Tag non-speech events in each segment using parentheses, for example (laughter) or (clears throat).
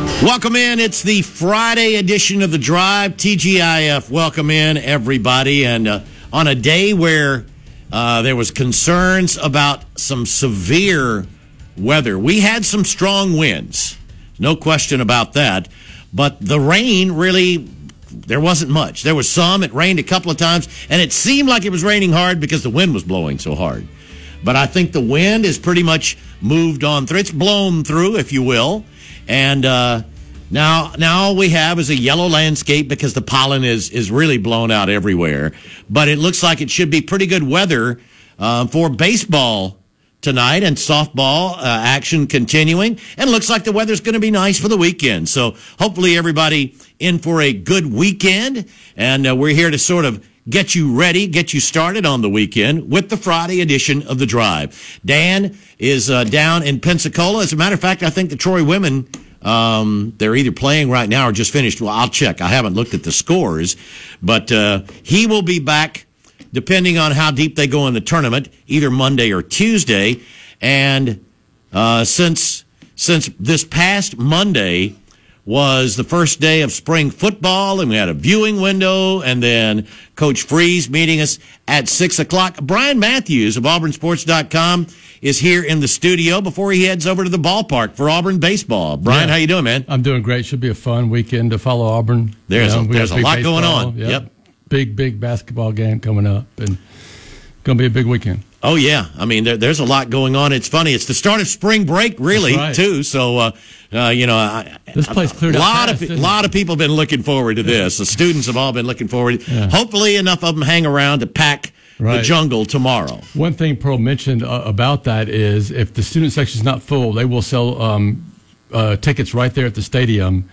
Welcome in. It's the Friday edition of the Drive. TGIF. Welcome in, everybody. And uh, on a day where uh, there was concerns about some severe weather, we had some strong winds. No question about that. But the rain really, there wasn't much. There was some. It rained a couple of times, and it seemed like it was raining hard because the wind was blowing so hard. But I think the wind is pretty much moved on through. It's blown through, if you will. And uh, now, now all we have is a yellow landscape because the pollen is is really blown out everywhere. But it looks like it should be pretty good weather uh, for baseball tonight and softball uh, action continuing. And looks like the weather's going to be nice for the weekend. So hopefully everybody in for a good weekend. And uh, we're here to sort of get you ready, get you started on the weekend with the Friday edition of the Drive. Dan is uh, down in Pensacola. As a matter of fact, I think the Troy women. Um, they're either playing right now or just finished. Well, I'll check. I haven't looked at the scores, but uh, he will be back depending on how deep they go in the tournament, either Monday or Tuesday. And uh, since since this past Monday was the first day of spring football, and we had a viewing window, and then Coach Freeze meeting us at six o'clock. Brian Matthews of AuburnSports.com is here in the studio before he heads over to the ballpark for Auburn baseball. Brian, Yeah. how you doing, man? I'm doing great. Should be a fun weekend to follow Auburn. There's a- we got there's a lot going baseball. on. Yep. Big, big basketball game coming up, and going to be a big weekend. Oh yeah, I mean there, there's a lot going on. It's funny. It's the start of spring break, really, right. too. So, uh, uh, you know, I, This place cleared a lot fast, of lot of people have been looking forward to this. The students have all been looking forward. Hopefully, enough of them hang around to pack the jungle tomorrow. One thing Pearl mentioned uh, about that is if the student section is not full, they will sell um, uh, tickets right there at the stadium.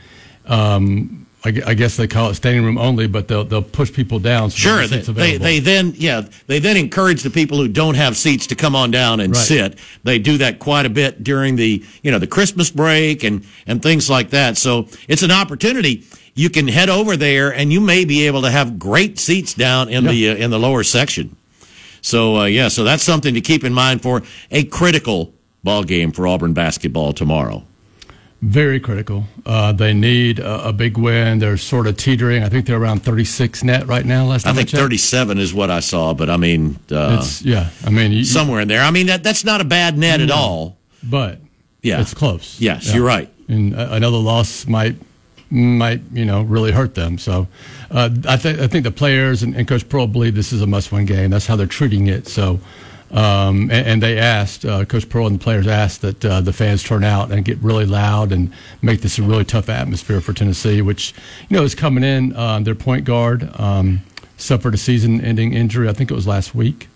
Um, I, I guess they call it standing room only, but they'll they'll push people down. So Sure, they, they they then yeah they then encourage the people who don't have seats to come on down and Right. sit. They do that quite a bit during the you know the Christmas break and and things like that. So it's an opportunity. You can head over there and you may be able to have great seats down in the uh, in the lower section. So uh, yeah, so that's something to keep in mind for a critical ball game for Auburn basketball tomorrow. Very critical. Uh, they need a, a big win. They're sort of teetering. I think they're around 36 net right now. Last I think 37 is what I saw, but I mean uh, It's, yeah, I mean, you, somewhere in there. I mean that that's not a bad net at all. but Yeah. it's close. Yes, Yeah. you're right. And uh, another loss might might you know really hurt them. So uh, I think I think the players and, and Coach Pearl believe this is a must-win game. That's how they're treating it. So. Um, and, and they asked, uh, Coach Pearl and the players asked that uh, the fans turn out and get really loud and make this a really tough atmosphere for Tennessee, which, you know, is coming in. Uh, their point guard um, suffered a season ending injury, I think it was last week.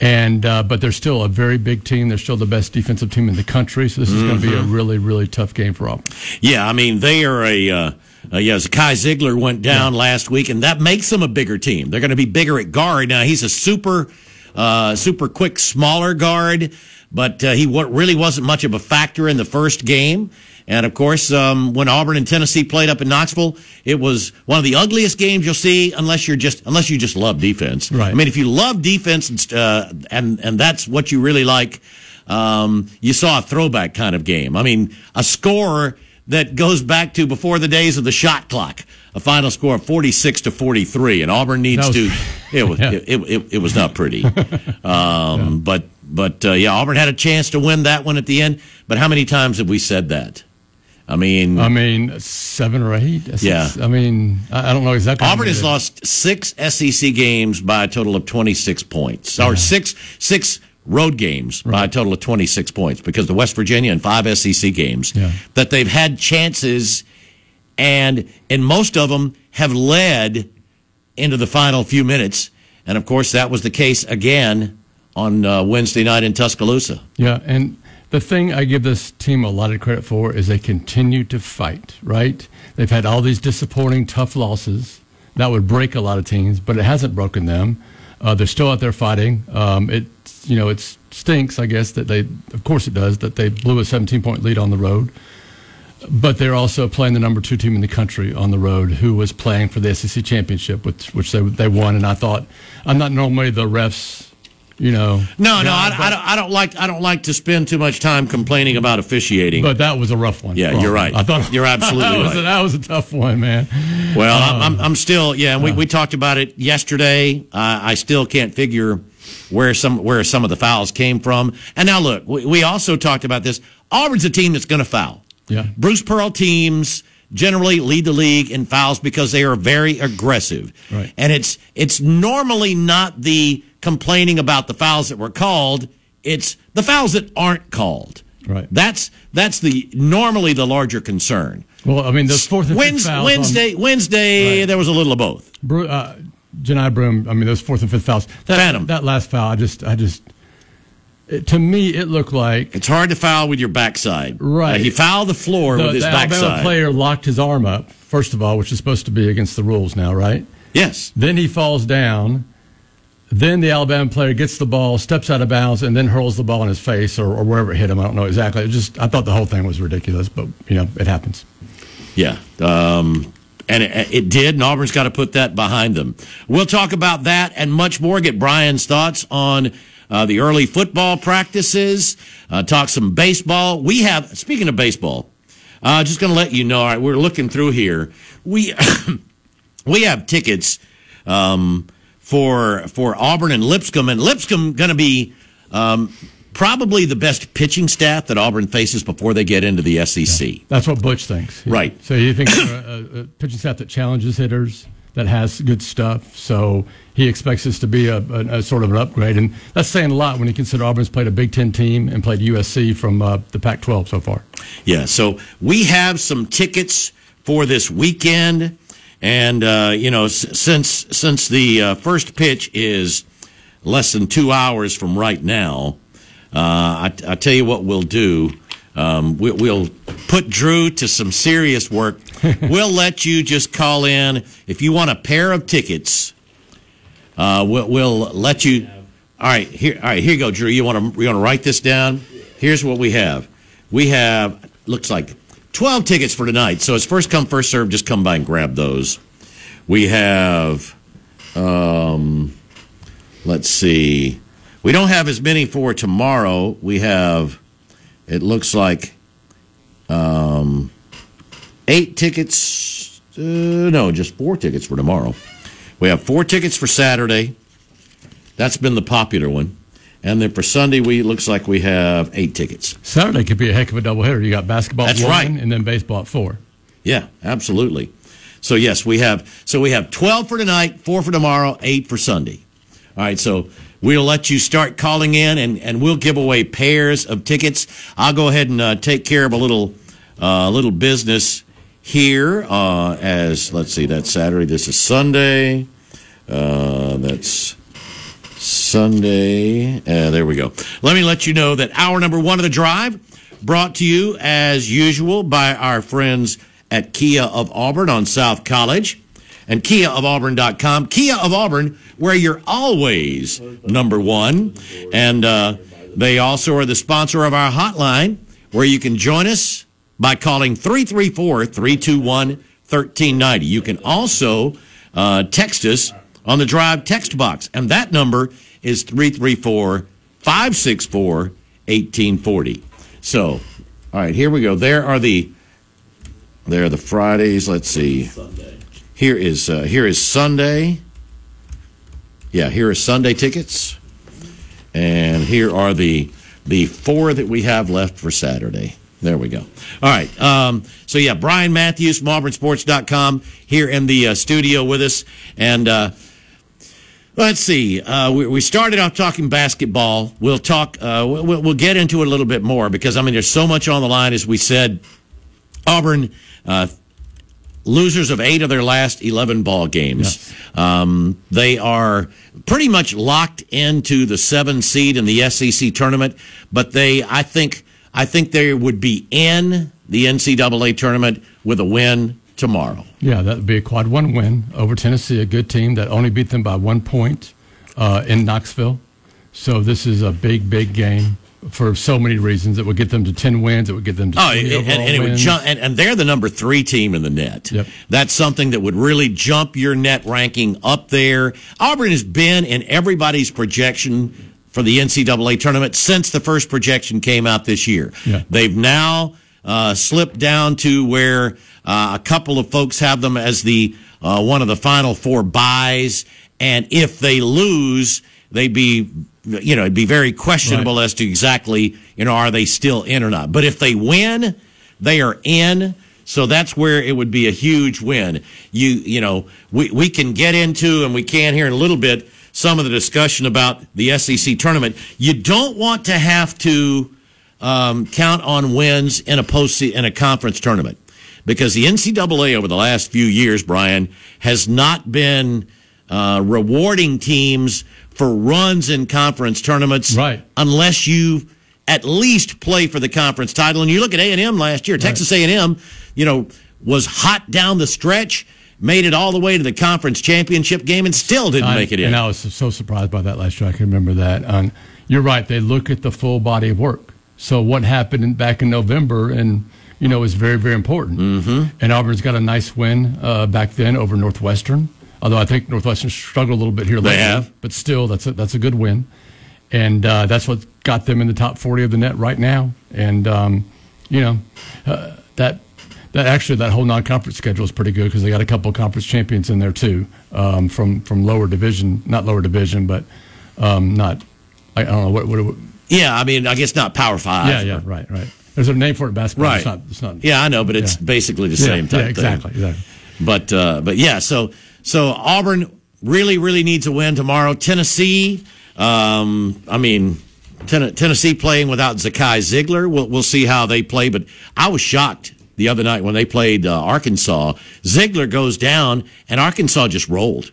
And uh, but they're still a very big team. They're still the best defensive team in the country. So this is going to be a Mm-hmm. really, really tough game for Auburn. Yeah, I mean they are a. Uh, uh, yeah, Kai Zeigler went down last week, and that makes them a bigger team. They're going to be bigger at guard now. He's a super, uh, super quick, smaller guard, but uh, he wa- really wasn't much of a factor in the first game. And of course, um, when Auburn and Tennessee played up in Knoxville, it was one of the ugliest games you'll see, unless you're just unless you just love defense. Right. I mean, if you love defense and uh, and and that's what you really like, um, you saw a throwback kind of game. I mean, a score that goes back to before the days of the shot clock. A final score of forty six to forty three, and Auburn needs That to. (laughs) It was (laughs) Yeah. it, it, it was not pretty, (laughs) um, but but uh, yeah, Auburn had a chance to win that one at the end. But how many times have we said that? I mean, I mean, seven or eight. Six- Yeah. I mean, I don't know exactly. Auburn has lost six SEC games by a total of 26 points, or six six road games by a total of 26 points because the West Virginia and five SEC games Yeah. that they've had chances, and and most of them have led into the final few minutes, and of course that was the case again on uh, Wednesday night in Tuscaloosa. Yeah, and the thing I give this team a lot of credit for is they continue to fight, right? They've had all these disappointing, tough losses that would break a lot of teams, but it hasn't broken them. Uh, they're still out there fighting. Um, it, you know, it stinks, I guess, that they, of course it does, that they blew a 17 point lead on the road. But they're also playing the number two team in the country on the road, who was playing for the SEC championship, which, which they, they won. And I thought, I'm not normally the refs you know. No, no, I, I, don't. I don't like. I don't like to spend too much time complaining about officiating. But that was a rough one. Yeah, you're right. I thought you're absolutely (laughs) that was, right. that was a tough one, man. Well, uh, I'm, I'm still. Yeah, we, we talked about it yesterday. Uh, I still can't figure where some where some of the fouls came from. And now look, we, we also talked about this. Auburn's a team that's going to foul. Yeah. Bruce Pearl teams generally lead the league in fouls because they are very aggressive. Right. And it's it's normally not the complaining about the fouls that were called, it's the fouls that aren't called. Right. That's that's the normally the larger concern. Well, I mean, the fourth and Wednesday, fifth fouls Wednesday, on, Wednesday, right. there was a little of both. Bru- uh, Johni Broome, I mean, those fourth and fifth fouls. That, Phantom. that last foul, I just, I just, to me, it looked like it's hard to foul with your backside. Right, uh, he fouled the floor the, with his the backside. Alabama player locked his arm up first of all, which is supposed to be against the rules now, right? Yes. Then he falls down. Then the Alabama player gets the ball, steps out of bounds, and then hurls the ball in his face or, or wherever it hit him. I don't know exactly. It just I thought the whole thing was ridiculous, but you know it happens. Yeah, um, and it, it, did. And Auburn's got to put that behind them. We'll talk about that and much more. Get Brian's thoughts on uh, the early football practices. Uh, talk some baseball. We have speaking of baseball. Uh, just going to let you know. All right, we're looking through here. We (coughs) we have tickets. Um, for for Auburn and Lipscomb, and Lipscomb going to be um, probably the best pitching staff that Auburn faces before they get into the SEC. Yeah, that's what Butch thinks. Right. So you think a, a, pitching staff that challenges hitters, that has good stuff. So he expects this to be a, a, a, sort of an upgrade, and that's saying a lot when you consider Auburn's played a Big Ten team and played USC from uh, the Pac-12 so far. Yeah. So we have some tickets for this weekend. And uh, you know, s- since since the uh, first pitch is less than two hours from right now, uh, I, I, tell you what we'll do. Um, we, will put Drew to some serious work. (laughs) we'll let you just call in if you want a pair of tickets. Uh, we'll, we'll, let you. All right, here. All right, here you go, Drew. You want to you want to write this down? Here's what we have. We have looks like 12 tickets for tonight. So it's first come, first serve. Just come by and grab those. We have, um, let's see. We don't have as many for tomorrow. We have, it looks like, um, eight tickets. Uh, no, just four tickets for tomorrow. We have four tickets for Saturday. That's been the popular one. And then for Sunday, we looks like we have eight tickets. Saturday could be a heck of a doubleheader. You got basketball That's one, right. and then baseball at four. Yeah, absolutely. So yes, we have so we have twelve for tonight, four for tomorrow, eight for Sunday. All right, so we'll let you start calling in, and and we'll give away pairs of tickets. I'll go ahead and uh, take care of a little uh, little business here. Uh, as let's see, that's Saturday. This is Sunday. Uh, that's Sunday. Uh, there we go. Let me let you know that hour number one of the drive brought to you as usual by our friends at Kia of Auburn on South College and kia of KiaofAuburn.com. Kia of Auburn, where you're always number one. And uh, they also are the sponsor of our hotline, where you can join us by calling 334 321 1390. You can also uh, text us on the drive text box, and that number is 334 564 1840. So, all right, here we go. There are the there are the Fridays. Let's see. Here is uh, here is Sunday. Yeah, here is Sunday tickets, and here are the the four that we have left for Saturday. There we go. All right. Um, so yeah, Brian Matthews from AuburnSports.com here in the uh, studio with us, and uh, let's see. Uh, we, we, started off talking basketball. We'll talk. Uh, we'll, we'll, get into it a little bit more because I mean, there's so much on the line. As we said, Auburn uh, losers of eight of their last 11 ball games. Yes. Um, they are pretty much locked into the seven seed in the SEC tournament, but they, I think, I think they would be in the NCAA tournament with a win tomorrow. Yeah, that would be a quad one win over Tennessee, a good team that only beat them by one point uh, in Knoxville. So this is a big, big game for so many reasons. It would get them to ten wins. It would get them to Oh, and, and it would wins. jump, and, and they're the number three team in the net. Yep. That's something that would really jump your net ranking up there. Auburn has been in everybody's projection for the NCAA tournament since the first projection came out this year. Yeah. They've now uh, slipped down to where uh, a couple of folks have them as the uh, one of the final four buys, and if they lose, they'd be you know it'd be very questionable Right. as to exactly you know are they still in or not. But if they win, they are in. So that's where it would be a huge win. You you know we we can get into and we can here in a little bit some of the discussion about the SEC tournament. You don't want to have to um, count on wins in a post in a conference tournament because the NCAA over the last few years, Brian, has not been uh, rewarding teams for runs in conference tournaments, Right. Unless you at least play for the conference title. And you look at A and M last year, Texas A and M, you know, was hot down the stretch. Made it all the way to the conference championship game and still didn't I- make it in. And I was so surprised by that last year. I can remember that. Um, you're right. They look at the full body of work. So what happened in, back in November, and you know, is very very important. Mm-hmm. And Auburn's got a nice win uh, back then over Northwestern. Although I think Northwestern struggled a little bit here. They lately, have. but still, that's a, that's a good win. And uh, that's what got them in the top 40 of the net right now. And um, you know, uh, that that actually that whole non-conference schedule is pretty good because they got a couple of conference champions in there too um, from from lower division, not lower division, but um, not I, I don't know what, what, what yeah, I mean, I guess not Power Five. yeah yeah right right. There's a name for it basketball. Right. It's not. It's not. Yeah, I know, but it's Yeah. basically the Yeah, same type yeah, exactly, thing. exactly. But uh, but yeah, so so Auburn really really needs a win tomorrow. Tennessee, um, I mean. Tennessee playing without Zakai Zeigler. We'll, we'll see how they play. But I was shocked the other night when they played uh, Arkansas. Zeigler goes down, and Arkansas just rolled.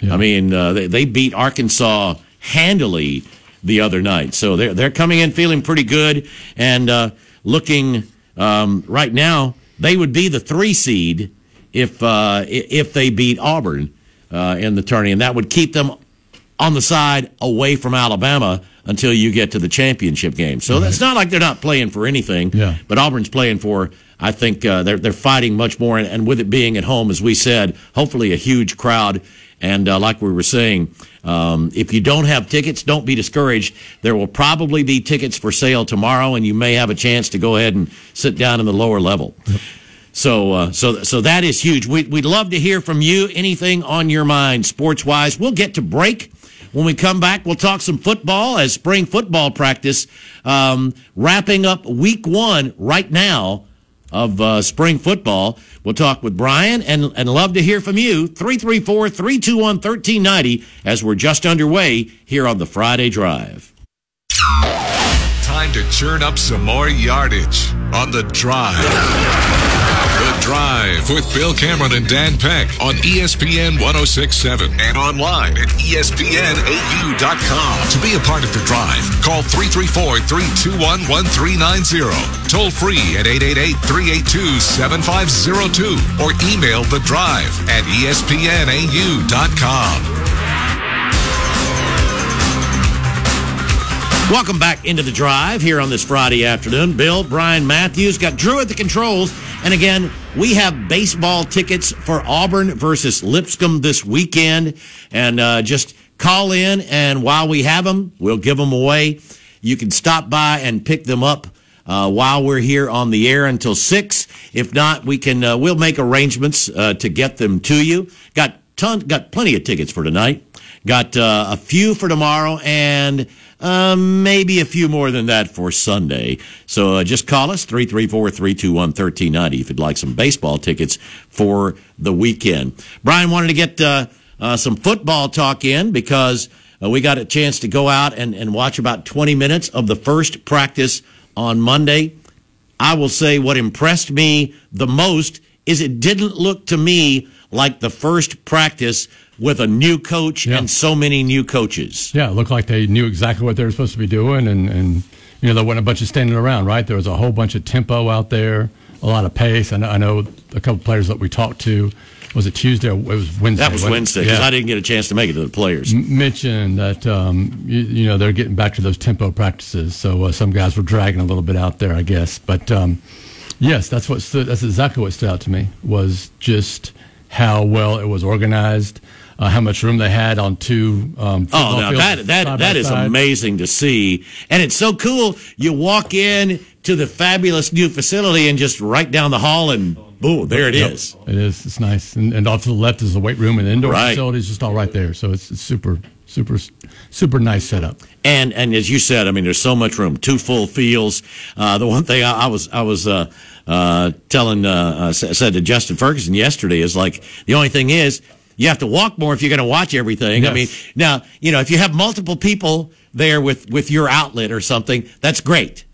Yeah. I mean, uh, they, they beat Arkansas handily the other night. So they're, they're coming in feeling pretty good and uh, looking um, right now, they would be the three seed if, uh, if they beat Auburn uh, in the tourney. And that would keep them on the side away from Alabama until you get to the championship game. So it's not like they're not playing for anything. Yeah. But Auburn's playing for. I think uh, they're they're fighting much more, and, and with it being at home, as we said, hopefully a huge crowd. And uh, like we were saying, um, if you don't have tickets, don't be discouraged. There will probably be tickets for sale tomorrow, and you may have a chance to go ahead and sit down in the lower level. So, uh, so, so that is huge. We, we'd love to hear from you. Anything on your mind, sports wise. We'll get to break. When we come back, we'll talk some football as spring football practice, um, wrapping up week one right now of uh, spring football. We'll talk with Brian and, and love to hear from you. 334 321 1390 as we're just underway here on the Friday Drive. Time to churn up some more yardage on the drive. Drive with Bill Cameron and Dan Peck on ESPN 1067 and online at ESPNAU.com. To be a part of the drive, call 334 321 1390. Toll free at 888 382 7502 or email the drive at ESPNAU.com. Welcome back into the drive here on this Friday afternoon. Bill, Brian Matthews got Drew at the controls. And again, we have baseball tickets for Auburn versus Lipscomb this weekend. And uh, just call in, and while we have them, we'll give them away. You can stop by and pick them up uh, while we're here on the air until six. If not, we can uh, we'll make arrangements uh, to get them to you. Got ton, got plenty of tickets for tonight. Got uh, a few for tomorrow and uh, maybe a few more than that for Sunday. So uh, just call us 334 321 1390 if you'd like some baseball tickets for the weekend. Brian wanted to get uh, uh, some football talk in because uh, we got a chance to go out and, and watch about 20 minutes of the first practice on Monday. I will say what impressed me the most is it didn't look to me like the first practice with a new coach Yeah. and so many new coaches. Yeah, it looked like they knew exactly what they were supposed to be doing, and, and you know, there wasn't a bunch of standing around, right? There was a whole bunch of tempo out there, a lot of pace. I know, I know a couple players that we talked to. Was it Tuesday? Or it was Wednesday. That was Wednesday because yeah. I didn't get a chance to make it to the players. M- mentioned that um, you, you, know they're getting back to those tempo practices, so uh, some guys were dragging a little bit out there, I guess. But um, yes, that's what stood, that's exactly what stood out to me was just how well it was organized uh, how much room they had on two. Um, oh, no, that that that is side. amazing to see, and it's so cool. You walk in to the fabulous new facility and just right down the hall and boom, there it yep, is. It is. It's nice, and, and off to the left is the weight room and the indoor right. facilities, just all right there. So it's, it's super super super nice setup. And and as you said, I mean, there's so much room. Two full fields. Uh, the one thing I, I was I was uh, uh, telling uh, uh, said to Justin Ferguson yesterday is like the only thing is you have to walk more if you're going to watch everything. Yes. I mean, now, you know, if you have multiple people there with, with your outlet or something, that's great.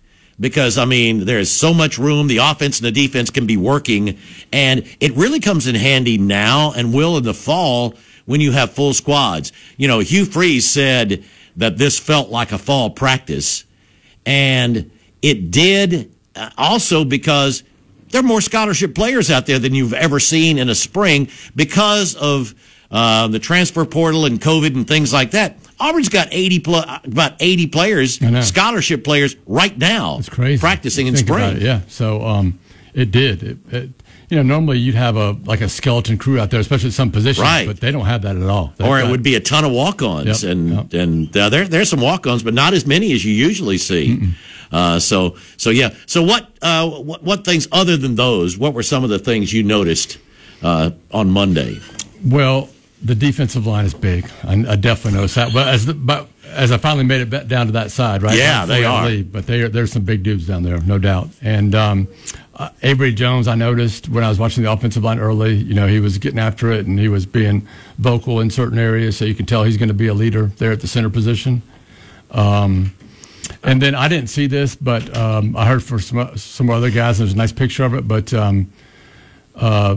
Because, I mean, there's so much room. The offense and the defense can be working. And it really comes in handy now and will in the fall when you have full squads. You know, Hugh Freeze said that this felt like a fall practice. And it did also because there are more scholarship players out there than you've ever seen in a spring because of uh, the transfer portal and COVID and things like that. Auburn's got 80 pl- about 80 players, scholarship players right now. It's crazy. Practicing in spring. yeah. So um, it did. It, it, you know, normally you'd have a like a skeleton crew out there, especially at some positions, right. but they don't have that at all. Or it would be a ton of walk-ons, yep, and yep. and uh, there there's some walk-ons, but not as many as you usually see. Uh, so so yeah. So what, uh, what what things other than those? What were some of the things you noticed uh, on Monday? Well, the defensive line is big. I, I definitely noticed that. But as the, but as I finally made it down to that side, right? Yeah, they are. Lead, but they are, there's some big dudes down there, no doubt. And um, uh, Avery Jones, I noticed when I was watching the offensive line early. You know, he was getting after it and he was being vocal in certain areas, so you can tell he's going to be a leader there at the center position. Um, and then I didn't see this, but um, I heard from some some other guys. There's a nice picture of it, but um, uh,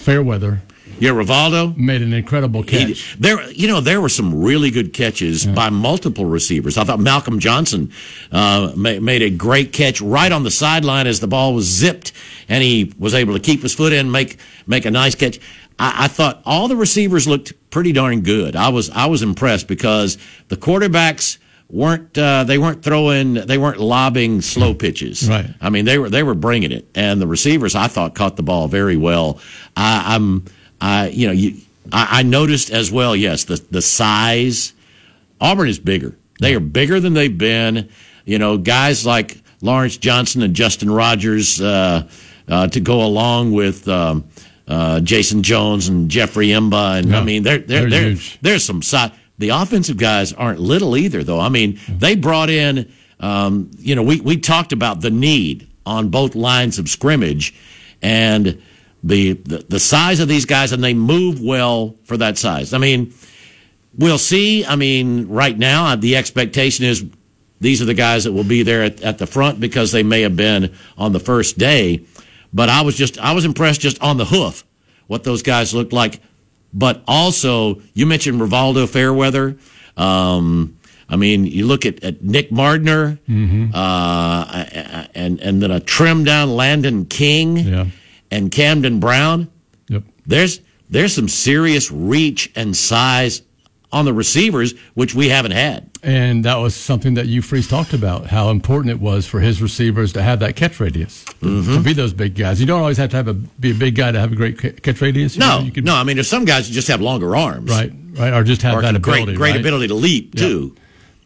Fairweather. Yeah, Rivaldo made an incredible catch. He, there, you know, there were some really good catches yeah. by multiple receivers. I thought Malcolm Johnson uh, made a great catch right on the sideline as the ball was zipped, and he was able to keep his foot in, make make a nice catch. I, I thought all the receivers looked pretty darn good. I was I was impressed because the quarterbacks weren't uh, they weren't throwing they weren't lobbing slow pitches. Right. I mean they were they were bringing it, and the receivers I thought caught the ball very well. I, I'm I you know you I, I noticed as well. Yes, the the size. Auburn is bigger. They are bigger than they've been. You know, guys like Lawrence Johnson and Justin Rogers uh, uh, to go along with. Um, uh, Jason Jones and Jeffrey M'ba, and yeah, I mean, they're, they're, they're, there's some size. The offensive guys aren't little either, though. I mean, they brought in, um, you know, we, we talked about the need on both lines of scrimmage and the, the, the size of these guys, and they move well for that size. I mean, we'll see. I mean, right now, the expectation is these are the guys that will be there at, at the front because they may have been on the first day. But I was just, I was impressed just on the hoof what those guys looked like but also, you mentioned Rivaldo Fairweather. Um, I mean, you look at, at Nick Mardner, mm-hmm. uh, and and then a trim down Landen King, yeah. And Camden Brown. Yep. There's there's some serious reach and size on the receivers, which we haven't had. And that was something that Hugh Freeze talked about, how important it was for his receivers to have that catch radius, mm-hmm. to be those big guys. You don't always have to have a be a big guy to have a great catch radius. You no, know, no. I mean, there's some guys who just have longer arms, right? Right, or just have or that ability, great, great right? ability to leap too.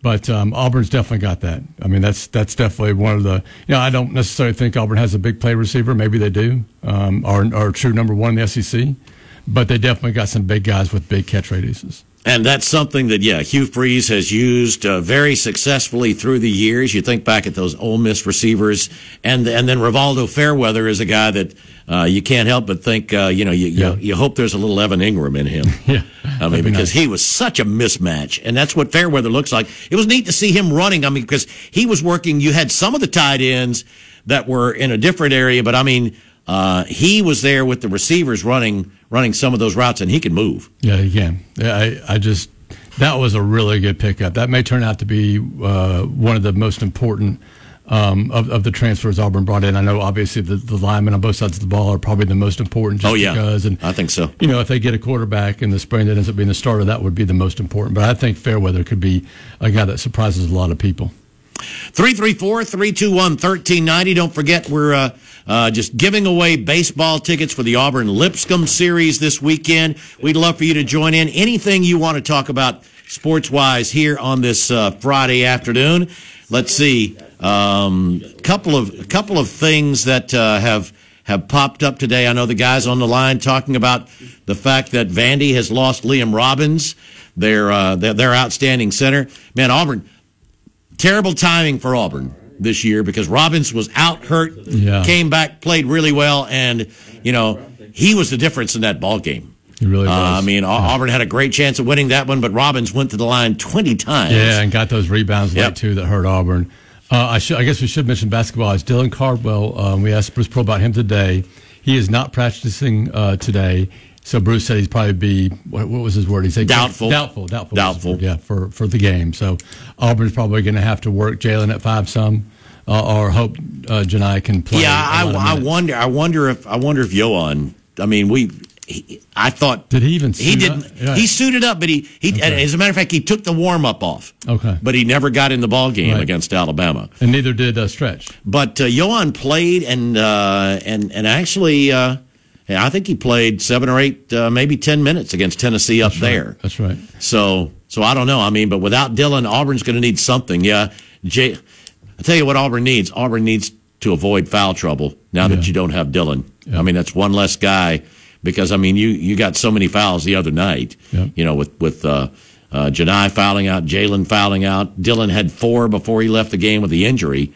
But um, Auburn's definitely got that. I mean, that's that's definitely one of the. You know, I don't necessarily think Auburn has a big play receiver. Maybe they do, um, or true number one in the SEC. But they definitely got some big guys with big catch radiuses. And that's something that, yeah, Hugh Freeze has used uh, very successfully through the years. You think back at those Ole Miss receivers, and and then Rivaldo Fairweather is a guy that uh, you can't help but think, uh, you know, you, yeah. you, you hope there's a little Evan Engram in him. (laughs) yeah, I mean, be because nice. he was such a mismatch, and that's what Fairweather looks like. It was neat to see him running. I mean, because he was working. You had some of the tight ends that were in a different area, but I mean, uh, he was there with the receivers running running some of those routes, and he can move. Yeah, he can. Yeah, I, I just that was a really good pickup. That may turn out to be uh, one of the most important um, of, of the transfers Auburn brought in. I know obviously the, the linemen on both sides of the ball are probably the most important. Just Oh, yeah. because, and I think so. You know, if they get a quarterback in the spring that ends up being the starter, that would be the most important. But I think Fairweather could be a guy that surprises a lot of people. 334 321 1390. Don't forget, we're uh, uh, just giving away baseball tickets for the Auburn Lipscomb series this weekend. We'd love for you to join in. Anything you want to talk about sports wise here on this uh, Friday afternoon. Let's see. Um, couple of a couple of things that uh, have have popped up today. I know the guys on the line talking about the fact that Vandy has lost Liam Robbins, their uh, their, their outstanding center. Man, Auburn terrible timing for Auburn this year because Robbins was out hurt, Yeah. came back, played really well, and you know he was the difference in that ball game. He really Uh, was. I mean, Au- Auburn had a great chance of winning that one, but Robbins went to the line twenty times. Yeah, and got those rebounds late too that hurt Auburn. Uh, I, should, I guess we should mention basketball. It's Dylan Cardwell. Um, we asked Bruce Pearl about him today. He is not practicing uh, today. So Bruce said he'd probably be what, what was his word? He said Doubtful. doubtful, doubtful, Doubtful. word, Yeah, for for the game. So Auburn's probably going to have to work Jalen at five some, uh, or hope uh, Janai can play. yeah. I, I wonder. I wonder if I wonder if Yohan. I mean, we. He, I thought Did he even He didn't. up? Yeah. He suited up, but he he. As a matter of fact, he took the warm up off. Okay. But he never got in the ball game Right. against Alabama. and neither did uh, Stretch. But uh, Yohan played and uh, and and actually, uh, I think he played seven or eight, uh, maybe ten minutes against Tennessee up there. That's right. So so I don't know. I mean, but without Dylan, Auburn's going to need something. Yeah, Jay. I tell you what, Auburn needs. Auburn needs to avoid foul trouble now that you don't have Dylan. Yeah. I mean, that's one less guy because I mean, you you got so many fouls the other night. Yeah. You know, with with. Uh, uh, Janai fouling out, Jalen fouling out. Dylan had four before he left the game with the injury.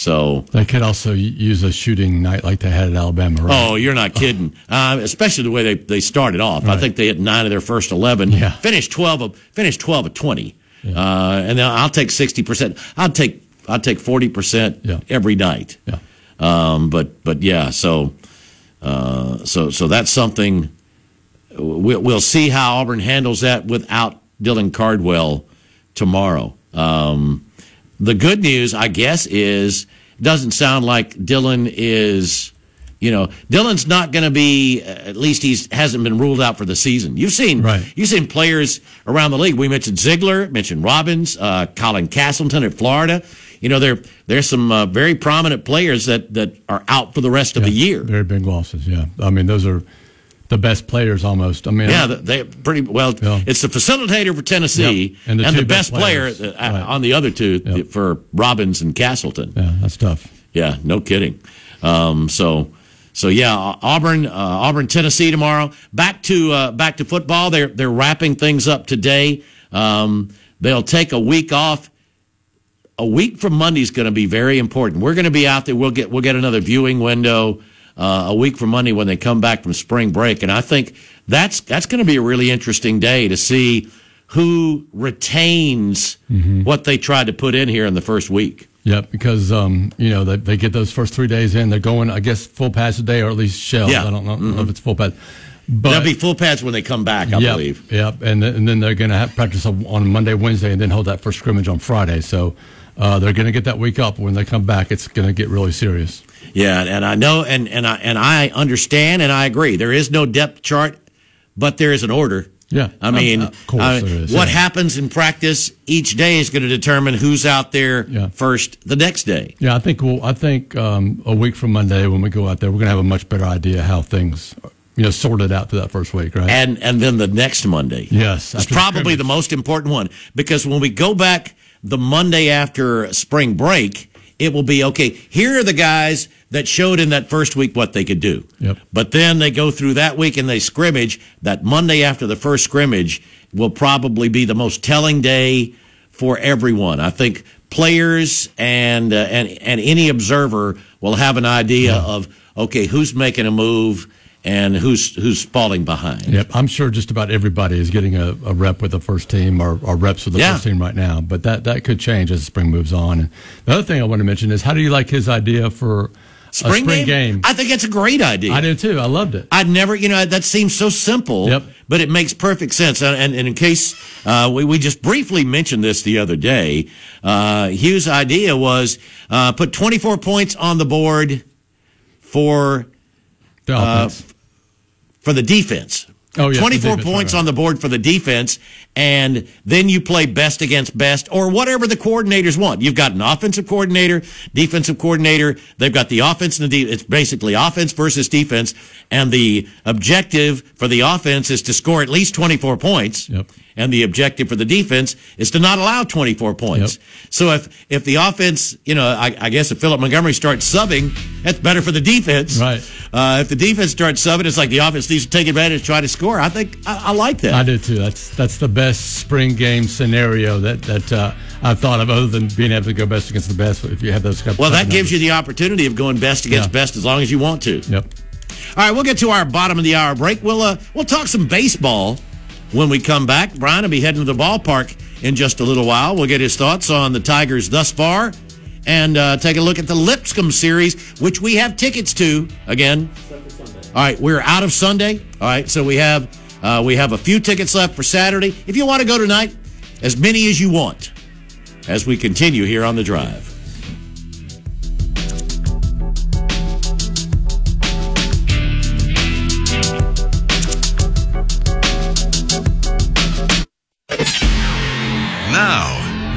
So They could also use a shooting night like they had at Alabama, right? Oh, you're not kidding. (laughs) Uh, especially the way they, they started off. I think they hit nine of their first eleven. Yeah. Finished twelve of finished twelve of twenty. Uh, and then I'll take sixty percent. I'll take I'll take forty percent Yeah. every night. Yeah. Um, but but yeah, so uh, so so that's something. We'll, we'll see how Auburn handles that without Dylan Cardwell tomorrow. Um, the good news, I guess, is it doesn't sound like Dylan is. You know, Dylan's not going to be. At least he's hasn't been ruled out for the season. You've seen, Right. You've seen players around the league. We mentioned Zeigler, mentioned Robbins, uh, Colin Castleton at Florida. You know, there there's some uh, very prominent players that that are out for the rest of the year. Very big losses, yeah. I mean, those are the best players almost. I mean, Yeah, they pretty well. Yeah. It's the facilitator for Tennessee Yep. And and the the, best, best player uh, Right. on the other two Yep. for Robbins and Castleton. yeah, that's tough. Yeah, no kidding. Um, so, so yeah, Auburn, uh, Auburn, Tennessee tomorrow. Back to uh, back to football. They're they're wrapping things up today. Um, they'll take a week off. A week from Monday is going to be very important. We're going to be out there. We'll get we'll get another viewing window uh, a week from Monday when they come back from spring break, and I think that's that's going to be a really interesting day to see who retains what they tried to put in here in the first week. Yep, because um, you know they, they get those first three days in. They're going, I guess, full pass a day or at least shells. Yeah. I don't know, know if it's full pass, but There'll be full pads when they come back, I yep, believe. Yep, and then, and then they're going to have practice on on Monday, Wednesday, and then hold that first scrimmage on Friday. So uh, they're going to get that week up. When they come back, it's going to get really serious. Yeah, and I know, and and I and I understand, and I agree. There is no depth chart, but there is an order. Yeah. I mean, Um, of course I- there is, what yeah. happens in practice each day is going to determine who's out there Yeah. first the next day. Yeah, I think we'll, I think um, a week from Monday when we go out there, we're going to have a much better idea how things, you know, sorted out for that first week, right? and and then the next Monday. Yes, it's probably the most important one because when we go back the Monday after spring break, it will be okay. Here are the guys that showed in that first week what they could do. Yep. But then they go through that week and they scrimmage. That Monday after the first scrimmage will probably be the most telling day for everyone. I think players and uh, and and any observer will have an idea of okay who's making a move and who's who's falling behind. Yep, I'm sure just about everybody is getting a, a rep with the first team or, or reps with the Yeah. first team right now. But that, that could change as the spring moves on. And the other thing I want to mention is how do you like his idea for spring, spring game? game. I think it's a great idea. I do too. I loved it. I'd never, you know, that seems so simple, Yep. but it makes perfect sense. And, and, and in case uh, we, we just briefly mentioned this the other day, uh, Hugh's idea was uh, put 24 points on the board for The Uh, for the defense. Oh, yeah, the 24 points on the board for the defense, and then you play best against best or whatever the coordinators want. You've got an offensive coordinator, defensive coordinator. They've got the offense and the de- it's basically offense versus defense, and the objective for the offense is to score at least 24 points. Yep. And the objective for the defense is to not allow 24 points. Yep. So if, if the offense, you know, I, I guess if Philip Montgomery starts subbing, that's better for the defense. Right. Uh, if the defense starts subbing, it's like the offense needs to take advantage, to try to score. I think I, I like that. I do too. That's that's the best spring game scenario that that uh, I've thought of, other than being able to go best against the best. If you have those couple. well, that couple gives you the opportunity of going best against Yeah. best as long as you want to. Yep. All right, we'll get to our bottom of the hour break. We'll uh, we'll talk some baseball when we come back. Brian will be heading to the ballpark in just a little while. We'll get his thoughts on the Tigers thus far and uh, take a look at the Lipscomb series, which we have tickets to again. All right, we're out of Sunday. All right, so we have uh, we have a few tickets left for Saturday. If you want to go tonight, as many as you want. As we continue here on the drive.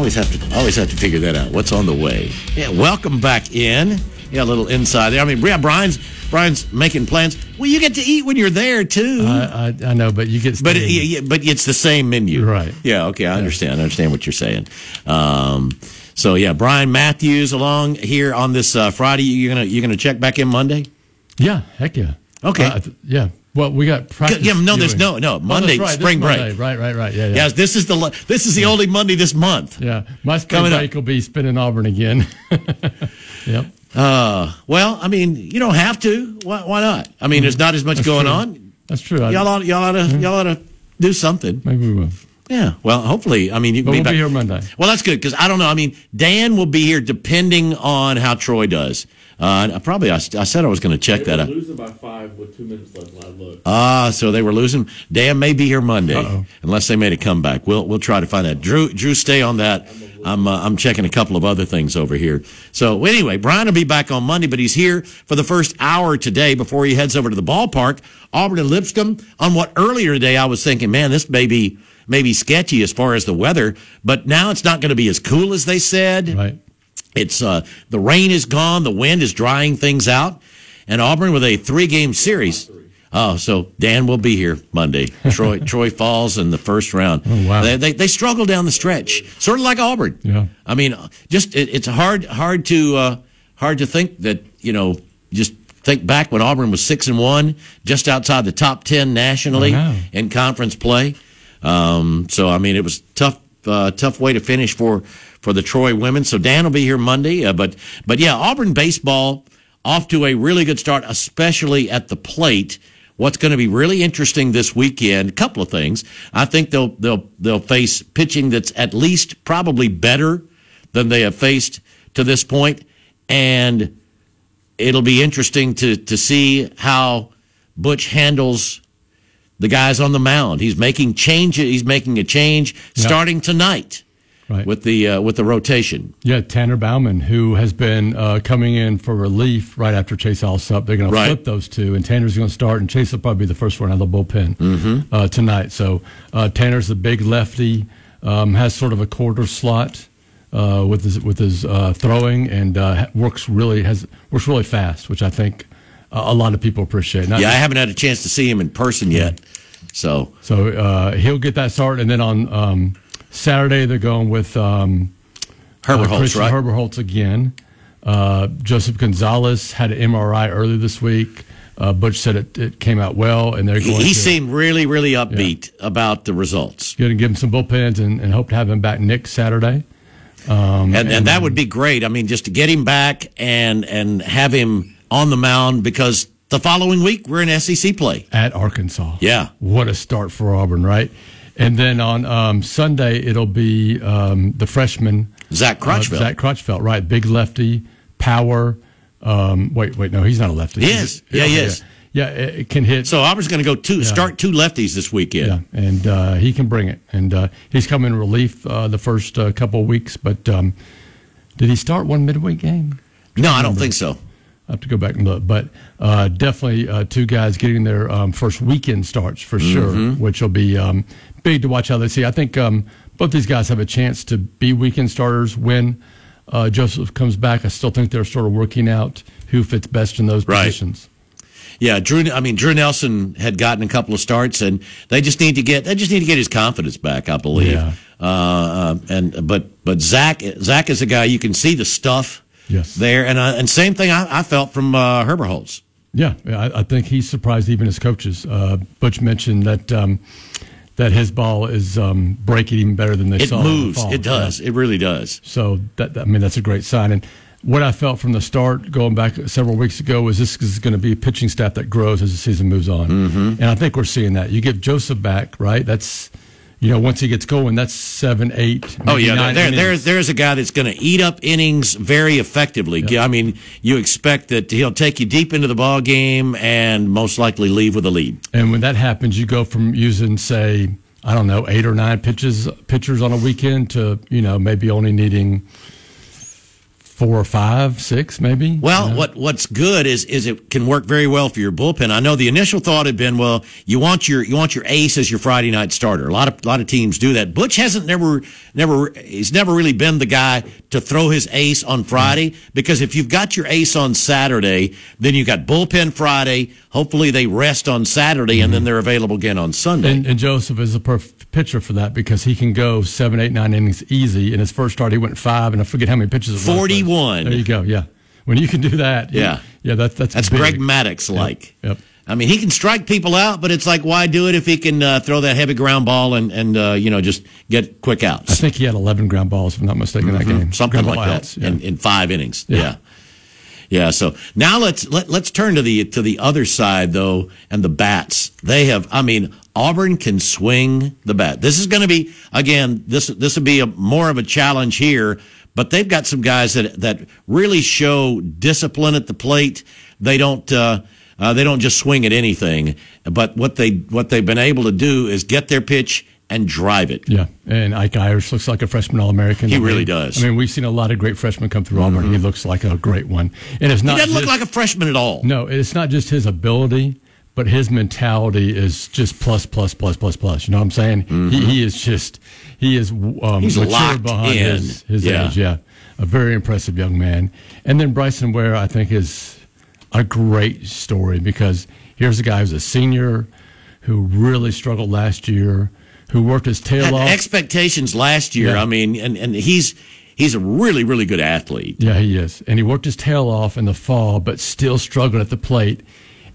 always have to always have to figure that out. What's on the way? Yeah, welcome back in. Yeah, a little inside there. I mean, yeah, Brian's Brian's making plans. Well, you get to eat when you're there too. I, I, I know, but you get. but it, yeah, yeah, but it's the same menu, Right. Yeah, okay, I understand. I understand what you're saying. Um, so yeah, Brian Matthews along here on this uh, Friday. You're gonna you're gonna check back in Monday. yeah, heck yeah. Okay. Uh, yeah. Well, we got practice. Yeah, no, there's no- no, Oh, Monday, that's right, spring break. Monday. Right, right, right. Yeah, yeah. Yes, this is the this is the only Monday this month. Yeah, my spring Coming up. will be spinning Auburn again. (laughs) yep. Uh, well, I mean, you don't have to. Why, why not? I mean, there's not as much going true. on. That's true. Y'all ought, y'all ought to y'all ought to do something. maybe we will. Yeah. Well, hopefully. I mean, you can But be we'll back. be here Monday. Well, that's good because I don't know. I mean, Dan will be here depending on how Troy does. Uh, I probably I, I said I was going to check They that were out. losing by five with two minutes left when I looked. Ah, so they were losing. Dan may be here Monday Uh-oh. unless they made a comeback. We'll we'll try to find that. Drew Drew, stay on that. I'm uh, I'm checking a couple of other things over here. So anyway, Brian will be back on Monday, but he's here for the first hour today before he heads over to the ballpark. Auburn and Lipscomb. On what earlier today I was thinking, man, this may be maybe sketchy as far as the weather, but now it's not going to be as cool as they said. Right. It's uh, the rain is gone, the wind is drying things out, and Auburn with a three-game series. Oh, so Dan will be here Monday. (laughs) Troy Troy falls in the first round. Oh, wow. They, they they struggle down the stretch, sort of like Auburn. Yeah. I mean, just it, it's hard hard to uh, hard to think that you know just think back when Auburn was six and one, just outside the top ten nationally know. in conference play. Um, so I mean, it was tough, uh, tough way to finish for for the Troy women. So Dan will be here Monday, uh, but but yeah, Auburn baseball off to a really good start, especially at the plate. What's going to be really interesting this weekend? A couple of things. I think they'll they'll they'll face pitching that's at least probably better than they have faced to this point, and it'll be interesting to to see how Butch handles the guys on the mound. He's making changes. He's making a change starting tonight Right. with the uh, with the rotation. Yeah, Tanner Bauman, who has been uh, coming in for relief right after Chase Allsup. They're going Right. to flip those two, and Tanner's going to start, and Chase will probably be the first one out of the bullpen Mm-hmm. uh, tonight. So uh, Tanner's a big lefty, um, has sort of a quarter slot uh, with his with his uh, throwing, and uh, works really has works really fast, which I think a lot of people appreciate. Not Yeah, I haven't had a chance to see him in person yet. So so uh, he'll get that start, and then on um, Saturday they're going with. Um, Herbert uh, Holtz, Christian right? Herberholz again. Uh, Joseph Gonzalez had an MRI early this week. Uh, Butch said it, it came out well, and they're He, going he to seemed really, really upbeat about the results. going to give him some bullpens and, and hope to have him back next Saturday. Um, and, and that would be great. I mean, just to get him back and and have him on the mound because the following week we're in SEC play. at Arkansas. Yeah. What a start for Auburn, right? And then on um, Sunday, it'll be um, the freshman Zach uh, Crutchfield. Zach Crutchfield, right? Big lefty, power. Um, wait, wait, no, he's not a lefty. He is. Yeah, he is. Yeah, it, can hit. so Auburn's going to go two start two lefties this weekend. yeah, and uh, he can bring it. And uh, he's come in relief uh, the first uh, couple of weeks. But um, did he start one midweek game? No, I don't think so. I have to go back and look, but uh, definitely uh, two guys getting their um, first weekend starts for sure, which will be um, big to watch how they see. I think um, both these guys have a chance to be weekend starters when uh, Joseph comes back. I still think they're sort of working out who fits best in those Right. positions. Yeah, Drew. I mean, Drew Nelson had gotten a couple of starts, and they just need to get they just need to get his confidence back. I believe. Yeah. Uh, uh, and but but Zach Zach is a guy you can see the stuff. Yes. There and uh, and same thing I, I felt from uh. Yeah, yeah, I, I think he's surprised even his coaches. Uh, Butch mentioned that um, that his ball is um, breaking even better than they It saw. the moves. It does. It really does. So that I mean that's a great sign. And what I felt from the start, going back several weeks ago, was this is going to be a pitching staff that grows as the season moves on. Mm-hmm. And I think we're seeing that. You give Joseph back, right? That's you know once he gets going, that's seven, eight. Oh yeah, there, innings. there's there's a guy that's going to eat up innings very effectively. I mean, you expect that he'll take you deep into the ball game and most likely leave with a lead. And when that happens, you go from using say I don't know eight or nine pitches pitchers on a weekend to you know maybe only needing four or five, six, maybe. Well, You know? what what's good is is it can work very well for your bullpen. I know the initial thought had been, well, you want your you want your ace as your Friday night starter. A lot of a lot of teams do that. Butch hasn't never never he's never really been the guy to throw his ace on Friday because if you've got your ace on Saturday, then you've got bullpen Friday. Hopefully they rest on Saturday and then mm-hmm. they're available again on Sunday. And, and Joseph is a perfect pitcher for that because he can go seven, eight, nine innings easy. In his first start, he went five, and I forget how many pitches. it 41. There you go. Yeah, when you can do that. you- Yeah. yeah. That, that's That's big. Greg Maddux like. Yep. I mean, he can strike people out, but it's like, why do it if he can uh, throw that heavy ground ball and, and uh, you know, just get quick outs? I think he had 11 ground balls, if I'm not mistaken, that game. Mm-hmm. something Ground like that outs, yeah. in, in five innings. Yeah. Yeah. yeah. So now let's let, let's turn to the to the other side though, and the bats. They have. I mean, Auburn can swing the bat. This is going to be again. This this will be a more of a challenge here. But they've got some guys that that really show discipline at the plate. They don't. Uh, uh, they don't just swing at anything. But what they what they've been able to do is get their pitch and drive it. Yeah, and Ike Irish looks like a freshman All American. He really does. I mean, we've seen a lot of great freshmen come through Auburn. He looks like a great one. And it's not. He doesn't look like a freshman at all. No, it's not just his ability, but his mentality is just plus, plus, plus, plus, plus. You know what I'm saying? He, he is just, he is um, He's matured behind in. his, his Yeah. age. Yeah, a very impressive young man. And then Bryson Ware, I think, is a great story because here's a guy who's a senior who really struggled last year, who worked his tail had off. expectations last year. Yeah. I mean, and, and he's he's a really really good athlete. Yeah, he is. And he worked his tail off in the fall, but still struggled at the plate.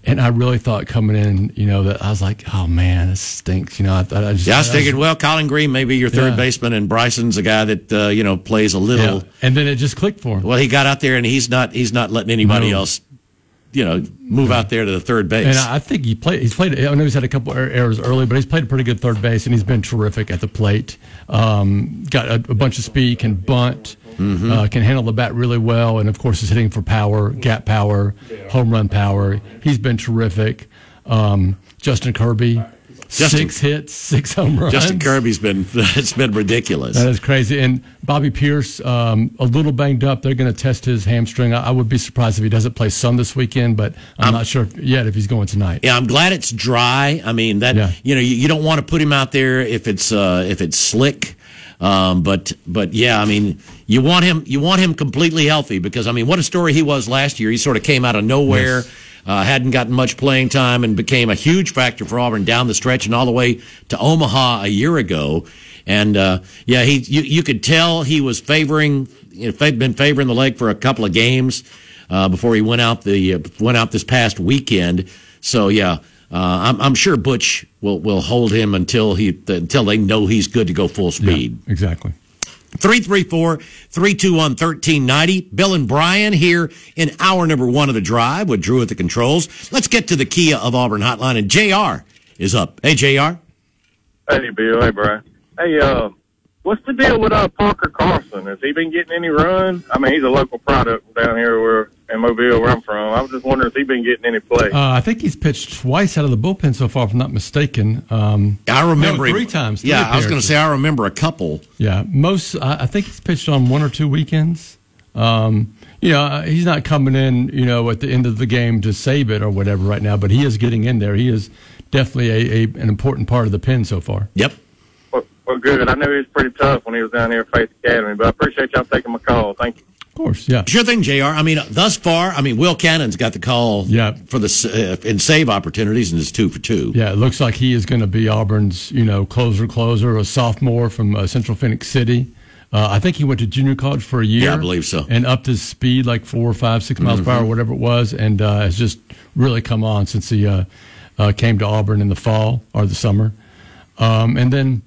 And I really thought coming in, you know, that I was like, oh man, this stinks. You know, I, thought I just. Yeah, I was thinking, well, Colin Green may be your third Yeah. baseman, and Bryson's a guy that uh, you know plays a little. Yeah. And then it just clicked for him. Well, he got out there, and he's not he's not letting anybody No. else, you know, move out there to the third base. And I think he played. He's played. I know he's had a couple er- errors early, but he's played a pretty good third base, and he's been terrific at the plate. Um, got a, a bunch of speed, can bunt, Mm-hmm. uh, can handle the bat really well, and of course is hitting for power, gap power, home run power. He's been terrific. Um, Justin Kirby, Justin- six hits, six home runs. Justin Kirby's been (laughs) it's been ridiculous. That is crazy. And Bobby Peirce, um, a little banged up. They're going to test his hamstring. I, I would be surprised if he doesn't play some this weekend, but I'm, not sure yet if he's going tonight. Yeah, I'm glad it's dry. I mean that Yeah. you know you, you don't want to put him out there if it's uh, if it's slick. Um, but but yeah, I mean you want him you want him completely healthy because I mean what a story he was last year. He sort of came out of nowhere. Uh, hadn't gotten much playing time and became a huge factor for Auburn down the stretch and all the way to Omaha a year ago. And uh, yeah, he you, you could tell he was favoring, you know, been favoring the leg for a couple of games. uh, before he went out the uh, went out this past weekend. So yeah, uh, I'm, I'm sure Butch will will hold him until he until they know he's good to go full speed. Yeah, exactly. 334 321 1390. Bill and Brian here in hour number one of the drive with Drew at the controls. Let's get to the Kia of Auburn hotline, and JR is up. Hey, JR. Hey, Bill. Hey, Brian. Hey, uh, what's the deal with uh, Parker Carlson? Has he been getting any run? I mean, he's a local product down here where in Mobile, where I'm from. I was just wondering if he's been getting any play. Uh, I think he's pitched twice out of the bullpen so far, if I'm not mistaken. Um, I remember no, three times. three Yeah, I was going to say I remember a couple. Yeah, most. I, I think he's pitched on one or two weekends. Um, you know, uh, he's not coming in, you know, at the end of the game to save it or whatever right now, but he is getting in there. He is definitely a, a an important part of the pen so far. Yep. Well, well, good. I knew he was pretty tough when he was down here at Faith Academy, but I appreciate y'all taking my call. Thank you. Of course, yeah. Sure thing, JR. I mean, thus far, I mean, Will Cannon's got the call Yeah. for the uh, in save opportunities, and it's two for two. Yeah, it looks like he is going to be Auburn's, you know, closer, closer, a sophomore from uh, Central Phoenix City. Uh, I think he went to junior college for a year. Yeah, I believe so. And upped his speed like four, five, six miles per hour, whatever it was, and uh, has just really come on since he uh, uh, came to Auburn in the fall or the summer. Um, and then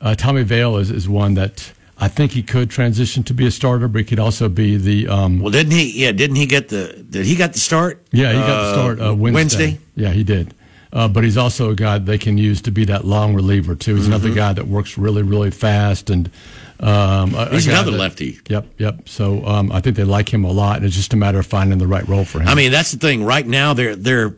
uh, Tommy Vail is, is one that I think he could transition to be a starter, but he could also be the um, Well, didn't he? Yeah, didn't he get the? Did he got the start? Yeah, he got the start uh, Wednesday. Yeah, he did. Uh, but he's also a guy they can use to be that long reliever too. He's Mm-hmm. another guy that works really, really fast, and um, a- a He's guy another that- lefty. Yep, yep. So um, I think they like him a lot, and it's just a matter of finding the right role for him. I mean, that's the thing. Right now, there, there,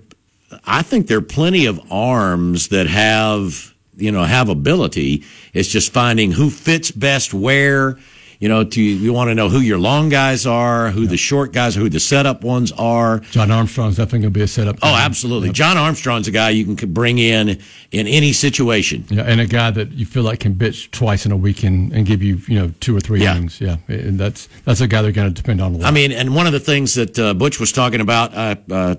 I think there are plenty of arms that have, you know, have ability. It's just finding who fits best where. You know, to you want to know who your long guys are, who the short guys, are, who the setup ones are. John Armstrong's definitely going to be a setup. Oh, guy. absolutely. John Armstrong's a guy you can bring in in any situation. Yeah, and a guy that you feel like can bitch twice in a week and, and give you, you know, two or three Yeah. innings. Yeah, and that's that's a guy they're going to depend on a lot. I mean, and one of the things that uh, Butch was talking about, I uh,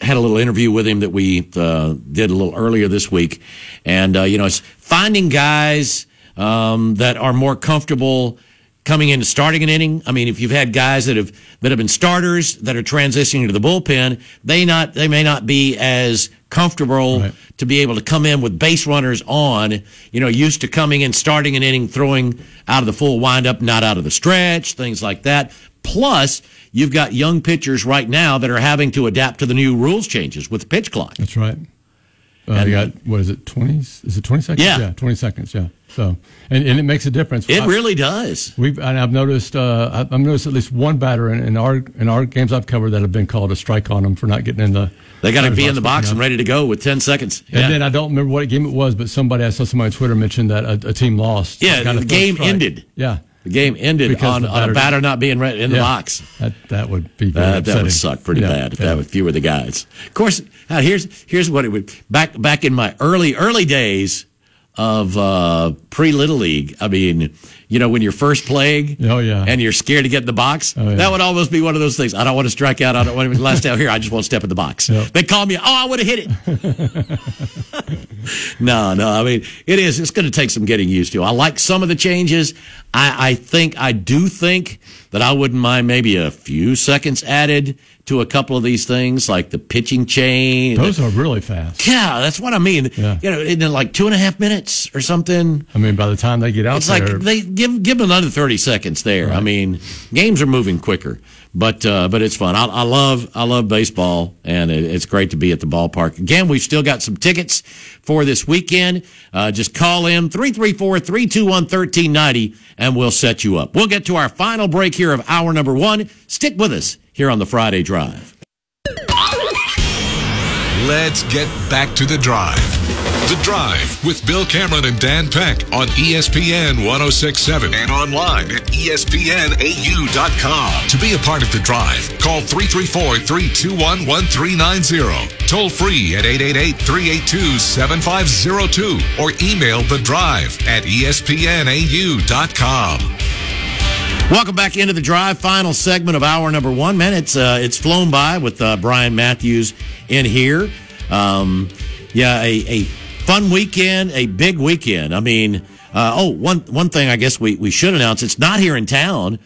had a little interview with him that we uh, did a little earlier this week, and uh, you know, it's finding guys um, that are more comfortable coming into starting an inning. I mean, if you've had guys that have that have been starters that are transitioning to the bullpen, they not they may not be as comfortable Right. to be able to come in with base runners on, you know, used to coming in, starting an inning, throwing out of the full windup, not out of the stretch, things like that. Plus, you've got young pitchers right now that are having to adapt to the new rules changes with the pitch clock. That's right. Uh, And- you got what is it? Twenty? Is it twenty seconds? Yeah. yeah, twenty seconds. Yeah. So, and, and it makes a difference. It I- really does. We've and I've noticed uh, I've noticed at least one batter in, in our in our games I've covered that have been called a strike on them for not getting in the. They got to be in the box and ready to go with 10 seconds. And then I don't remember what game it was, but somebody I saw somebody on Twitter mentioned that a, a team lost. Yeah, the game strike. ended. Yeah, the game ended Because on, the on a batter- not being re- in the Yeah. box. that that would be Uh, that would suck pretty Yeah, bad if, yeah. that, were the guys. Of course, uh, here's here's what it would back back in my early early days of uh, pre little league. I mean, you know, when you're first playing, Oh, yeah. and you're scared to get in the box. Oh, yeah. That would almost be one of those things. I don't want to strike out. I don't want to be last out here. I just want to step in the box. Yep. They call me. Oh, I would have hit it. (laughs) no, no. I mean, it is. It's going to take some getting used to. I like some of the changes. I, I think I do think that I wouldn't mind maybe a few seconds added to a couple of these things, like the pitching chain. Those are really fast. yeah, that's what I mean. Yeah. You know, in like two and a half minutes or something. I mean, by the time they get out It's like they give give them another thirty seconds there. I mean, games are moving quicker, but uh, but it's fun. I, I love I love baseball, and it, it's great to be at the ballpark again. We've still got some tickets for this weekend. Uh, just call in 334-321-1390 and we'll set you up. We'll get to our final break here of hour number one. Stick with us here on the Friday Drive. Let's get back to the drive. The Drive with Bill Cameron and Dan Peck on ESPN 1067 and online at ESPNAU.com. To be a part of the drive, call 334 321 1390. Toll free at 888 382 7502 or email the drive at ESPNAU.com. Welcome back into the drive. Final segment of hour number one. Man, it's uh, it's flown by with uh, Brian Matthews in here. Um, yeah, a, a fun weekend, a big weekend. I mean, uh, oh, one one thing I guess we, we should announce. It's not here in town,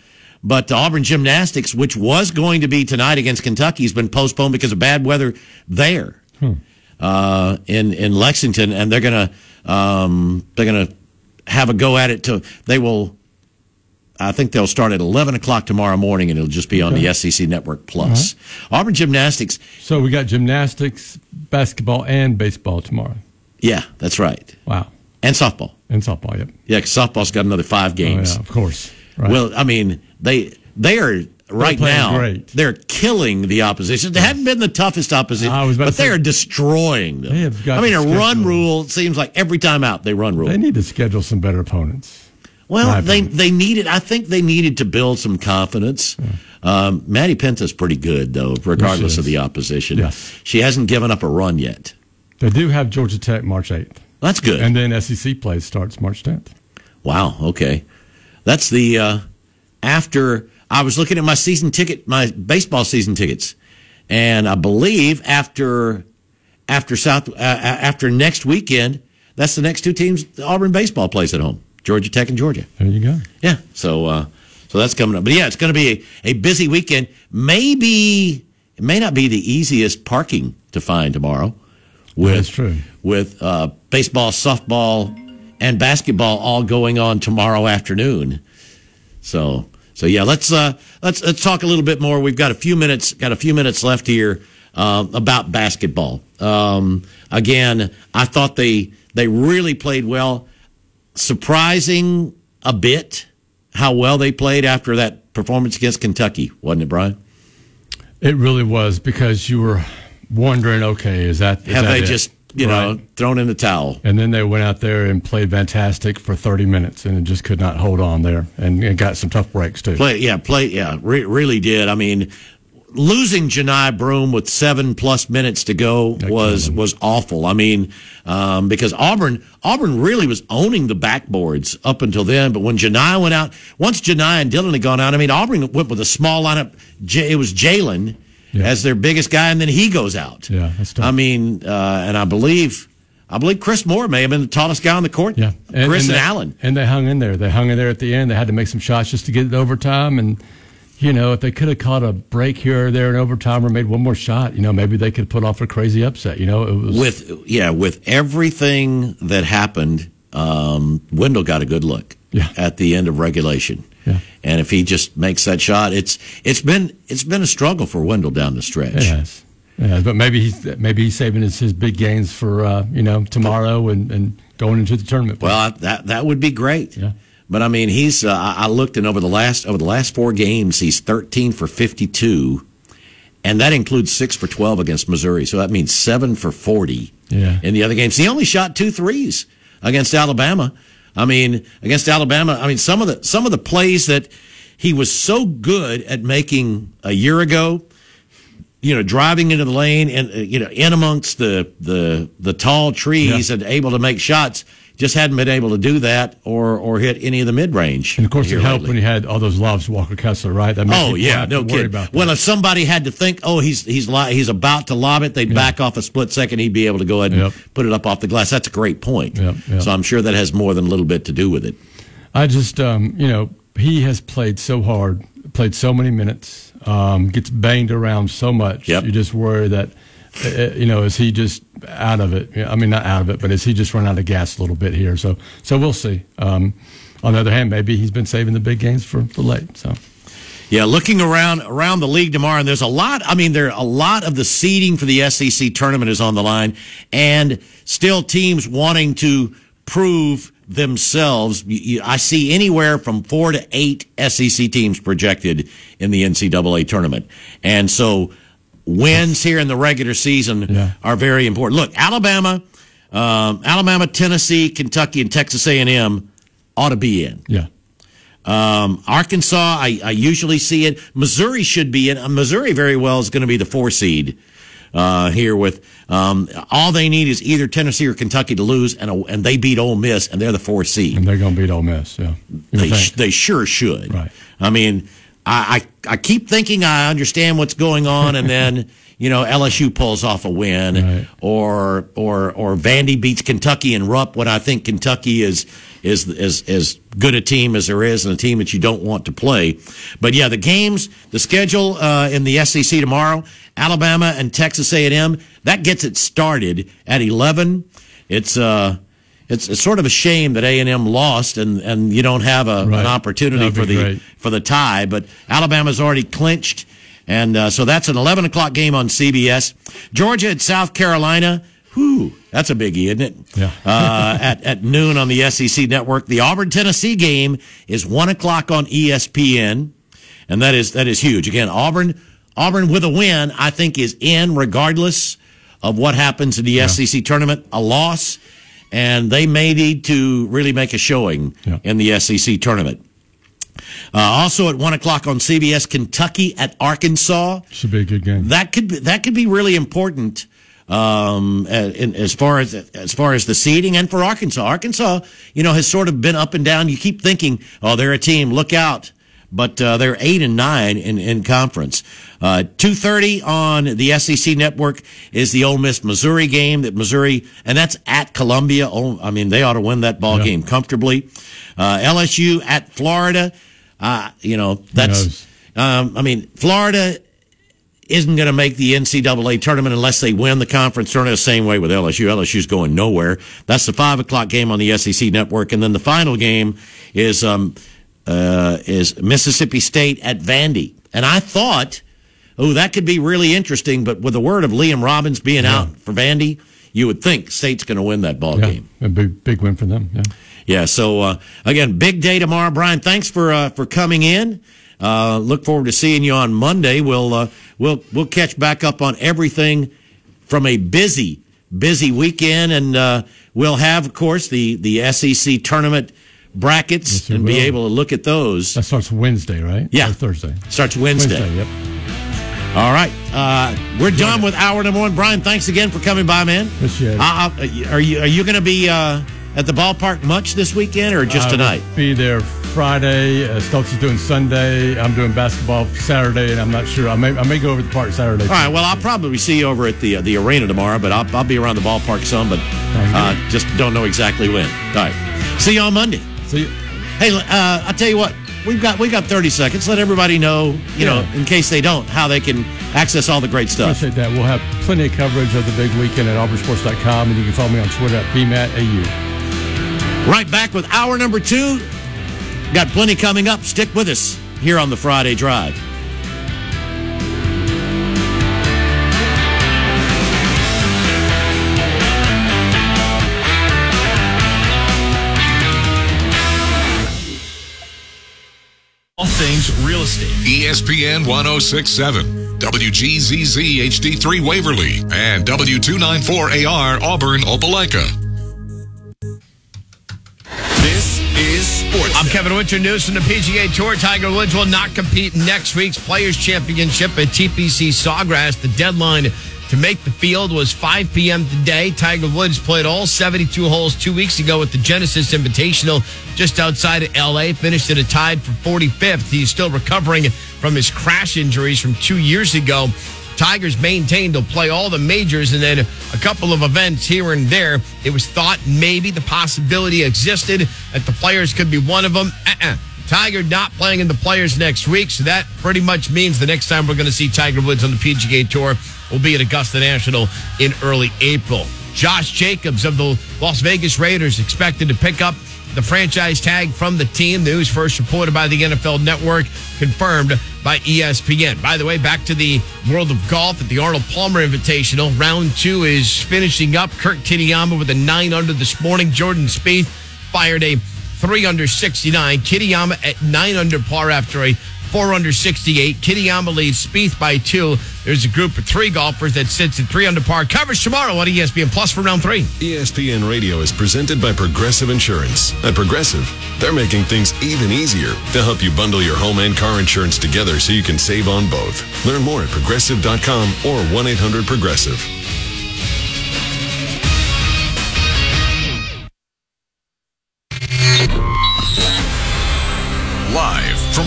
But Auburn gymnastics, which was going to be tonight against Kentucky, has been postponed because of bad weather there uh, in in Lexington, and they're gonna um, they're gonna have a go at it. To they will, I think they'll start at eleven o'clock tomorrow morning, and it'll just be on the SEC Network Plus. Auburn gymnastics, So we got gymnastics, basketball, and baseball tomorrow. yeah, that's right, Wow. and softball. And softball, yep. Yeah, 'cause softball's got another five oh, games. yeah, of course. Right. Well, I mean, they they are right now. great. They're killing the opposition. They haven't been the toughest opposition, I was but they are destroying them. They have got I mean, a run rule seems like every time out they run rule. they need to schedule some better opponents. Well, they they needed. I think they needed to build some confidence. Um, Maddie Penta's pretty good though, regardless is. of the opposition. Yes. She hasn't given up a run yet. They do have Georgia Tech March 8th. That's good. And then SEC play starts March 10th. Wow. Okay, that's the uh, after I was looking at my season ticket, my baseball season tickets, and I believe after after South uh, after next weekend, that's the next two teams Auburn baseball plays at home, Georgia Tech and Georgia. There you go. Yeah. So uh, so that's coming up. But yeah, it's going to be a, a busy weekend. Maybe it may not be the easiest parking to find tomorrow. With That's true. with uh, baseball, softball, and basketball all going on tomorrow afternoon. So so yeah, let's uh, let's let's talk a little bit more. We've got a few minutes got a few minutes left here um, about basketball. Um, again, I thought they they really played well. Surprising a bit how well they played after that performance against Kentucky, wasn't it, Brian? It really was because you were wondering, okay, is that is Have that they it? just you know thrown in the towel? And then they went out there and played fantastic for 30 minutes and just could not hold on there and, and got some tough breaks too. Play, yeah, play, yeah, re- really did. I mean, losing Johni Broome with seven plus minutes to go was was awful. I mean, um, because Auburn Auburn really was owning the backboards up until then, but when Johni went out, once Janai and Dylan had gone out, I mean, Auburn went with a small lineup. It was Jalen Yeah. as their biggest guy, and then he goes out. Yeah, that's tough. I mean, uh, and I believe. I believe Chris Moore may have been the tallest guy on the court. Yeah, Chris and, they, Allen. and they hung in there. They hung in there at the end. They had to make some shots just to get it overtime. And you know, if they could have caught a break here or there in overtime or made one more shot, you know, maybe they could put off a crazy upset. You know, it was with yeah with everything that happened um, wendell got a good look Yeah. at the end of regulation Yeah. and if he just makes that shot it's it's been it's been a struggle for wendell down the stretch It has. It has. But maybe he's maybe he's saving his, his big gains for uh, you know tomorrow and, and going into the tournament. well that that would be great Yeah. But i mean he's uh, I looked and over the last over the last four games he's 13 for 52 and that includes six for 12 against missouri so that means seven for 40 Yeah. in the other games. He only shot two threes against Alabama. I mean, against Alabama, I mean some of the some of the plays that he was so good at making a year ago, you know, driving into the lane and uh, you know, in amongst the the the tall trees Yeah. and able to make shots, just hadn't been able to do that or or hit any of the mid range. and of course, it helped when you had all those lobs Walker Kessler, right? That Oh yeah, no to worry kid. that. Well, if somebody had to think, oh, he's he's li- he's about to lob it, they'd back off a split second. He'd be able to go ahead and Yep. put it up off the glass. That's a great point. Yep, yep. So I'm sure that has more than a little bit to do with it. I just, um, you know, he has played so hard, played so many minutes, um, gets banged around so much. You just worry that, you know, is he just out of it? I mean, not out of it, but is he just run out of gas a little bit here? So, so we'll see. Um, on the other hand, maybe he's been saving the big games for, for late. So, Yeah, looking around around the league tomorrow, and there's a lot. I mean, there a lot of the seeding for the SEC tournament is on the line, and still teams wanting to prove themselves. I see anywhere from four to eight SEC teams projected in the NCAA tournament, and so wins here in the regular season Yeah. are very important. Look, Alabama, um, Alabama, Tennessee, Kentucky, and Texas A&M ought to be in. yeah. Um, Arkansas, I, I usually see it. Missouri should be in. Uh, Missouri very well is going to be the four seed uh, here. With um, all they need is either Tennessee or Kentucky to lose, and a, and they beat Ole Miss, and they're the four seed. And they're going to beat Ole Miss. Yeah. They sh- they sure should. Right. I mean, I, I I keep thinking I understand what's going on, and then (laughs) you know LSU pulls off a win, Right. or or or Vandy beats Kentucky and Rupp when I think Kentucky is is is as good a team as there is and a team that you don't want to play. But yeah, the games, the schedule uh, in the SEC tomorrow, Alabama and Texas A&M, that gets it started at 11. It's uh it's, it's sort of a shame that A&M lost and, and you don't have a, Right. an opportunity for the great. for the tie, but Alabama's already clinched. And uh, so that's an 11 o'clock game on CBS. Georgia at South Carolina. Whew, that's a biggie, isn't it? Yeah. uh, (laughs) at, at noon on the SEC network. The Auburn Tennessee game is 1 o'clock on ESPN. And that is, that is huge. Again, Auburn, Auburn with a win, I think is in regardless of what happens in the SEC tournament. A loss, and they may need to really make a showing Yeah. in the SEC tournament. Uh, also at one o'clock on CBS, Kentucky at Arkansas. Should be a good game. That could be, that could be really important um, in, as far as as far as the seeding and for Arkansas. Arkansas, you know, has sort of been up and down. You keep thinking, oh, they're a team, look out. But uh, they're eight and nine in, in conference. Uh, Two thirty on the SEC network is the Ole Miss Missouri game. That Missouri and that's at Columbia. Oh, I mean, they ought to win that ball Yeah. game comfortably. Uh, LSU at Florida. Uh, you know, that's. Um, I mean, Florida isn't going to make the NCAA tournament unless they win the conference tournament. The same way with LSU. LSU's going nowhere. That's the five o'clock game on the SEC network, and then the final game is um, uh, is Mississippi State at Vandy. And I thought, oh, that could be really interesting. But with the word of Liam Robbins being out for Vandy, you would think State's going to win that ball Yeah, game. a big big win for them. Yeah. Yeah. So uh, again, big day tomorrow, Brian. Thanks for uh, for coming in. Uh, look forward to seeing you on Monday. We'll uh, we'll we'll catch back up on everything from a busy busy weekend, and uh, we'll have, of course, the the SEC tournament brackets Yes, and be able to look at those. That starts Wednesday, right? Yeah. Or Thursday. Starts Wednesday. Wednesday. Yep. All right, uh, we're done with hour number one. Brian, thanks again for coming by, man. Appreciate it. Uh, uh, are you are you going to be uh, at the ballpark much this weekend or just I tonight? will Be there Friday. Uh, Stokes is doing Sunday. I'm doing basketball Saturday, and I'm not sure. I may I may go over to the park Saturday. All right. Well, I'll probably see you over at the uh, the arena tomorrow, but I'll, I'll be around the ballpark some, but uh, just don't know exactly when. All right. See you on Monday. See. you. Hey, uh, I'll tell you what. We've got we got 30 seconds. Let everybody know, you know, in case they don't, how they can access all the great stuff. Appreciate that. We'll have plenty of coverage of the big weekend at auburnsports.com, and you can follow me on Twitter at bmatau. Right back with hour number two. Got plenty coming up. Stick with us here on the Friday Drive. ESPN 1067, WGZZ HD3 Waverly, and W294AR Auburn Opelika. This is sports. I'm Kevin Winter. News from the PGA Tour. Tiger Woods will not compete in next week's Players Championship at TPC Sawgrass. The deadline to make the field was 5 p.m. today. Tiger Woods played all 72 holes two weeks ago at the Genesis Invitational just outside of LA. Finished at a tied for 45th. He's still recovering from his crash injuries from two years ago. Tigers maintained he'll play all the majors and then a couple of events here and there. It was thought maybe the possibility existed that the players could be one of them. Uh-uh. Tiger not playing in the players next week, so that pretty much means the next time we're going to see Tiger Woods on the PGA Tour will be at Augusta National in early April. Josh Jacobs of the Las Vegas Raiders expected to pick up the franchise tag from the team. News first reported by the NFL Network, confirmed by ESPN. By the way, back to the world of golf at the Arnold Palmer Invitational. Round two is finishing up. Kurt Kitayama with a nine under this morning. Jordan Spieth fired a three under 69. Kitayama at nine under par after a four under 68. Kitayama leads Spieth by two. There's a group of three golfers that sits at three under par. Coverage tomorrow on ESPN Plus for round three. ESPN Radio is presented by Progressive Insurance. At Progressive, they're making things even easier to help you bundle your home and car insurance together so you can save on both. Learn more at progressive.com or 1 800 Progressive.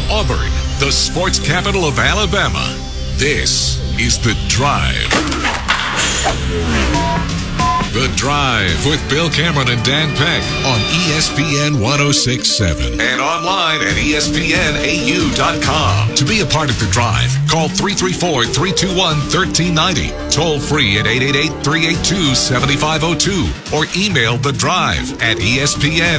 Auburn, the sports capital of Alabama. This is The Drive. The Drive with Bill Cameron and Dan Peck on ESPN 1067 and online at ESPNAU.com. To be a part of The Drive, call 334 321 1390, toll free at 888 382 7502, or email The Drive at ESPNAU.com.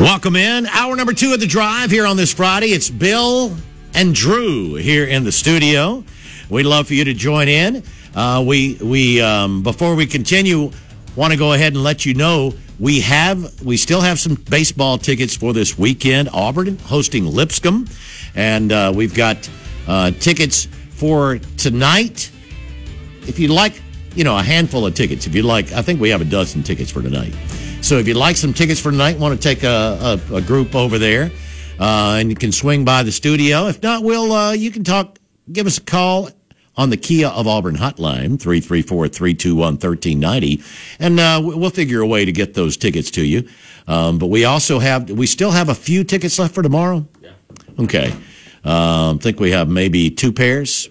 Welcome in. Hour number two of the drive here on this Friday. It's Bill and Drew here in the studio. We'd love for you to join in. Uh, we we um, before we continue, want to go ahead and let you know we have we still have some baseball tickets for this weekend. Auburn hosting Lipscomb, and uh, we've got uh, tickets for tonight. If you'd like, you know, a handful of tickets. If you'd like, I think we have a dozen tickets for tonight. So if you'd like some tickets for tonight, want to take a, a, a group over there, uh, and you can swing by the studio. If not, we'll uh, you can talk. Give us a call on the Kia of Auburn hotline, 334-321-1390. And uh, we'll figure a way to get those tickets to you. Um, but we also have, we still have a few tickets left for tomorrow? Yeah. Okay. Um, think we have maybe two pairs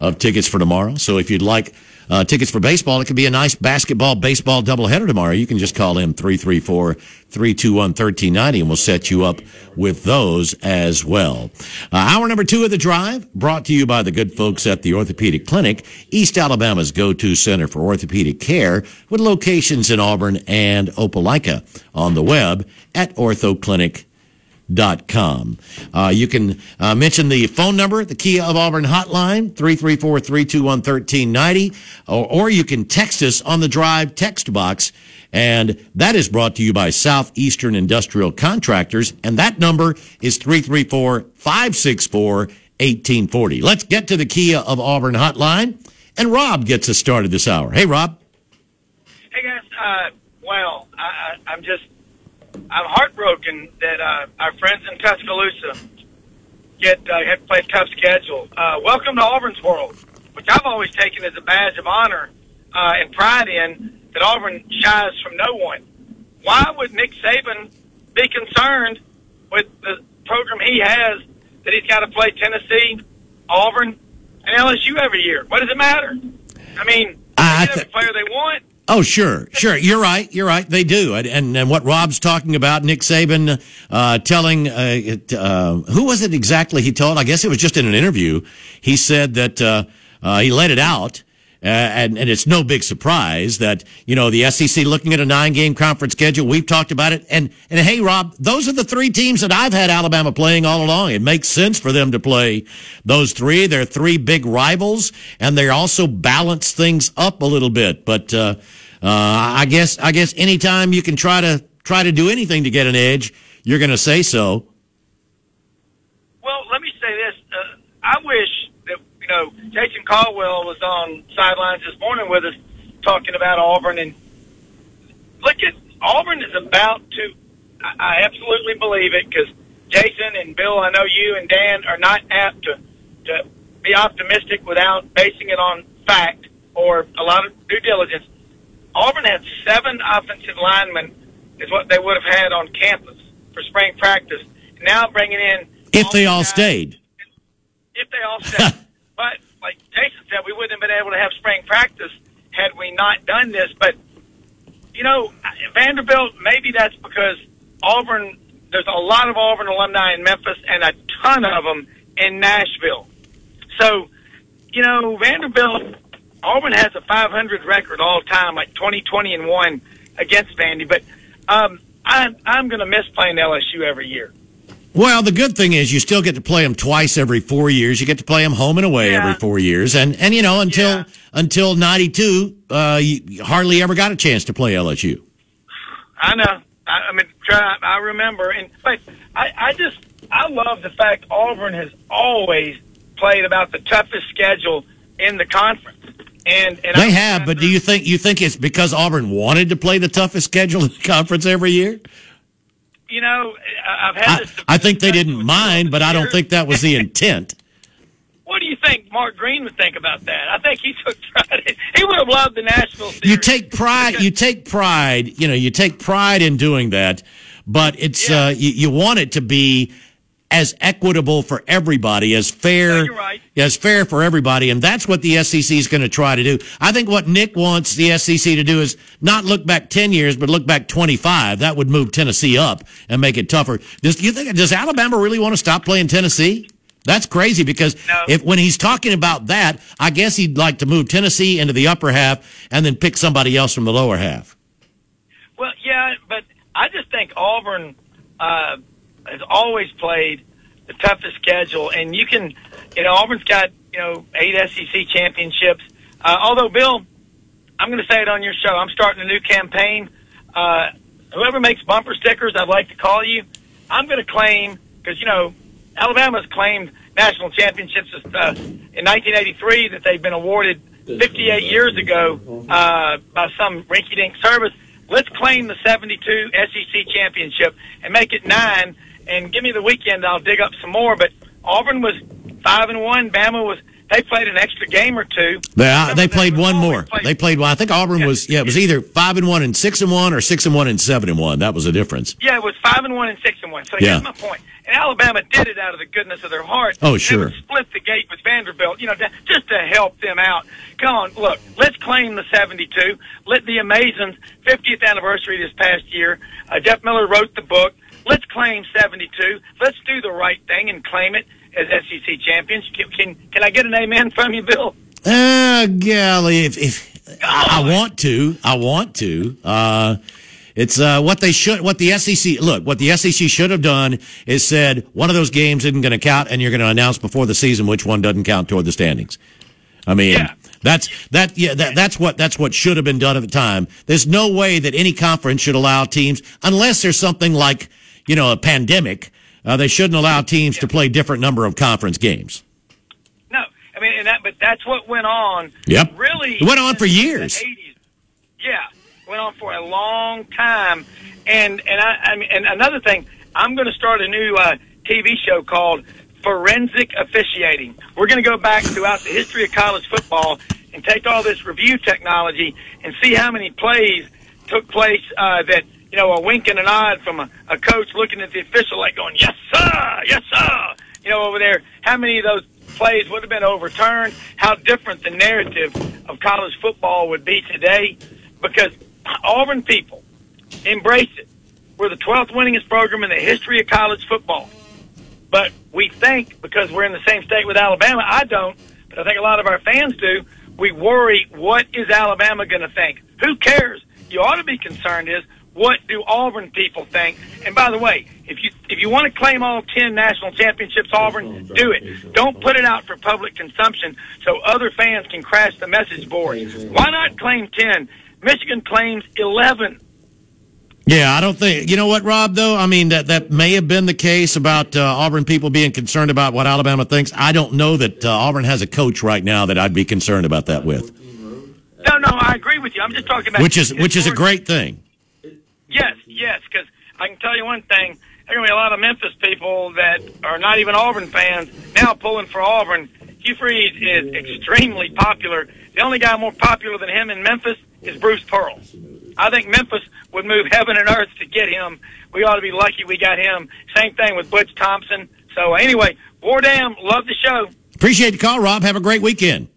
of tickets for tomorrow. So if you'd like uh, tickets for baseball, it could be a nice basketball, baseball doubleheader tomorrow. You can just call in 334-321-1390 and we'll set you up with those as well. Uh, hour number two of the drive brought to you by the good folks at the Orthopedic Clinic, East Alabama's go-to center for orthopedic care with locations in Auburn and Opelika on the web at orthoclinic.com dot com. Uh, you can uh, mention the phone number, the Kia of Auburn hotline, 334-321-1390, or, or you can text us on the drive text box. And that is brought to you by Southeastern Industrial Contractors. And that number is 334-564-1840. Let's get to the Kia of Auburn hotline. And Rob gets us started this hour. Hey, Rob. Hey guys, uh, well, I, I, I'm just, I'm heartbroken that uh, our friends in Tuscaloosa get uh, have to play a tough schedule. Uh, welcome to Auburn's world, which I've always taken as a badge of honor uh, and pride in that Auburn shies from no one. Why would Nick Saban be concerned with the program he has that he's got to play Tennessee, Auburn, and LSU every year? What does it matter? I mean, I they get every player they want. Oh, sure, sure. You're right. You're right. They do. And, and, what Rob's talking about, Nick Saban uh, telling, uh, it, uh, who was it exactly he told? I guess it was just in an interview. He said that uh, uh, he let it out. Uh, and, and it's no big surprise that, you know, the SEC looking at a nine game conference schedule. We've talked about it. And, and hey, Rob, those are the three teams that I've had Alabama playing all along. It makes sense for them to play those three. They're three big rivals and they also balance things up a little bit. But, uh, uh, I guess, I guess anytime you can try to, try to do anything to get an edge, you're going to say so. Well, let me say this. Uh, I wish you know, Jason Caldwell was on sidelines this morning with us talking about Auburn. And look at Auburn is about to, I, I absolutely believe it because Jason and Bill, I know you and Dan are not apt to, to be optimistic without basing it on fact or a lot of due diligence. Auburn had seven offensive linemen is what they would have had on campus for spring practice. Now bringing in If they all guys- stayed. if they all stayed. (laughs) but like Jason said, we wouldn't have been able to have spring practice had we not done this. But you know, Vanderbilt, maybe that's because Auburn. There's a lot of Auburn alumni in Memphis and a ton of them in Nashville. So, you know, Vanderbilt, Auburn has a 500 record all time, like 20, 20 and one against Vandy. But um, I, I'm going to miss playing LSU every year. Well, the good thing is you still get to play them twice every four years. You get to play them home and away Yeah. every four years, and and you know until Yeah. until '92, uh, you hardly ever got a chance to play LSU. I know. I, I mean, try, I remember, and but I, I just I love the fact Auburn has always played about the toughest schedule in the conference, and and They I- have, but do you think you think it's because Auburn wanted to play the toughest schedule in the conference every year? You know, I- I've had I, this. I think they didn't mind, but I don't think that was the intent. (laughs) What do you think Mark Green would think about that? I think he took pride. in- He would have loved the Nashville series. You take pride. You take pride. You know, you take pride in doing that, but it's Yeah. uh, you, you want it to be as equitable for everybody, as fair, No, right. as fair for everybody, and that's what the SEC is going to try to do. I think what Nick wants the SEC to do is not look back ten years, but look back twenty five. That would move Tennessee up and make it tougher. Does you think does Alabama really want to stop playing Tennessee? That's crazy because No. if when he's talking about that, I guess he'd like to move Tennessee into the upper half and then pick somebody else from the lower half. Well, yeah, but I just think Auburn uh, has always played the toughest schedule, and you can, you know, Auburn's got you know eight SEC championships. Uh, although, Bill, I'm going to say it on your show. I'm starting a new campaign. Uh, whoever makes bumper stickers, I'd like to call you. I'm going to claim because you know Alabama's claimed national championships uh, in 1983 that they've been awarded 58 years ago uh, by some rinky-dink service. Let's claim the 72 SEC championship and make it nine. And give me the weekend, I'll dig up some more. But Auburn was five and one. Bama was they played an extra game or two. They, uh, they played one more. played- They played one. I think Auburn Yeah. was yeah. It was either five and one and six and one, or six and one and seven and one. That was the difference. Yeah, it was five and one and six and one. So Yeah. here's my point. And Alabama did it out of the goodness of their heart. Oh, sure. split the gate with Vanderbilt, you know, to, just to help them out. Come on, look, let's claim the 72. Let the Amazons 50th anniversary this past year. Uh, Jeff Miller wrote the book. Let's claim 72. Let's do the right thing and claim it as SEC champions. Can can, can I get an amen from you, Bill? Uh, golly, if, if I, I want to, I want to. Uh, it's uh, what they should, what the SEC look, what the SEC should have done is said one of those games isn't going to count, and you're going to announce before the season which one doesn't count toward the standings. I mean, Yeah. that's that. Yeah, that, that's what that's what should have been done at the time. There's no way that any conference should allow teams, unless there's something like you know a pandemic. Uh, they shouldn't allow teams to play different number of conference games. No, I mean, and that, but that's what went on. Yep. Really, It went on for years. 80s. Yeah, went on for a long time. And and I, I mean, and another thing, I'm going to start a new uh, TV show called Forensic Officiating. We're going to go back throughout the history of college football and take all this review technology and see how many plays took place uh, that you know a wink and a nod from a, a coach looking at the official like going yes sir! Yes sir! You know over there how many of those plays would have been overturned? How different the narrative of college football would be today? Because Auburn people embrace it. We're the 12th winningest program in the history of college football. But we think because we're in the same state with Alabama I don't but I think a lot of our fans do we worry what is Alabama going to think? Who cares? You ought to be concerned is what do Auburn people think? And by the way, if you if you want to claim all ten national championships, Auburn, do it. Don't put it out for public consumption so other fans can crash the message board. Why not claim ten? Michigan claims eleven. Yeah, I don't think you know what, Rob. Though I mean that that may have been the case about uh, Auburn people being concerned about what Alabama thinks. I don't know that uh, Auburn has a coach right now that I'd be concerned about that with, No, no, I agree with you. I'm just talking about which is which is a great thing. Yes, yes, because I can tell you one thing. There are going to be a lot of Memphis people that are not even Auburn fans now pulling for Auburn. Hugh Freeze is extremely popular. The only guy more popular than him in Memphis is Bruce Pearl. I think Memphis would move heaven and earth to get him. We ought to be lucky we got him. Same thing with Butch Thompson. So anyway, War Damn, love the show. Appreciate the call, Rob. Have a great weekend.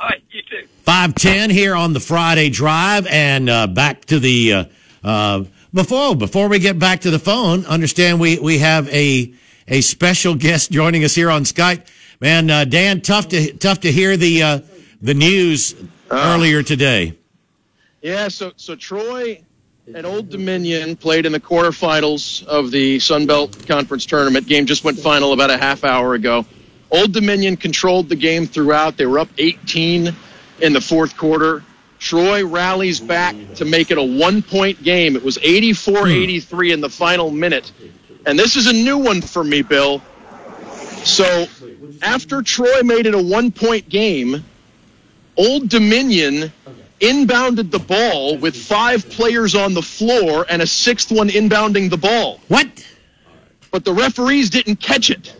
All right, you too. Five ten here on the Friday drive, and uh, back to the uh, uh, before before we get back to the phone. Understand we we have a a special guest joining us here on Skype. Man, uh, Dan, tough to tough to hear the uh, the news earlier today. Yeah, so so Troy and Old Dominion played in the quarterfinals of the Sun Belt Conference tournament. Game just went final about a half hour ago. Old Dominion controlled the game throughout. They were up 18 in the fourth quarter. Troy rallies back to make it a one point game. It was 84 83 in the final minute. And this is a new one for me, Bill. So after Troy made it a one point game, Old Dominion inbounded the ball with five players on the floor and a sixth one inbounding the ball. What? But the referees didn't catch it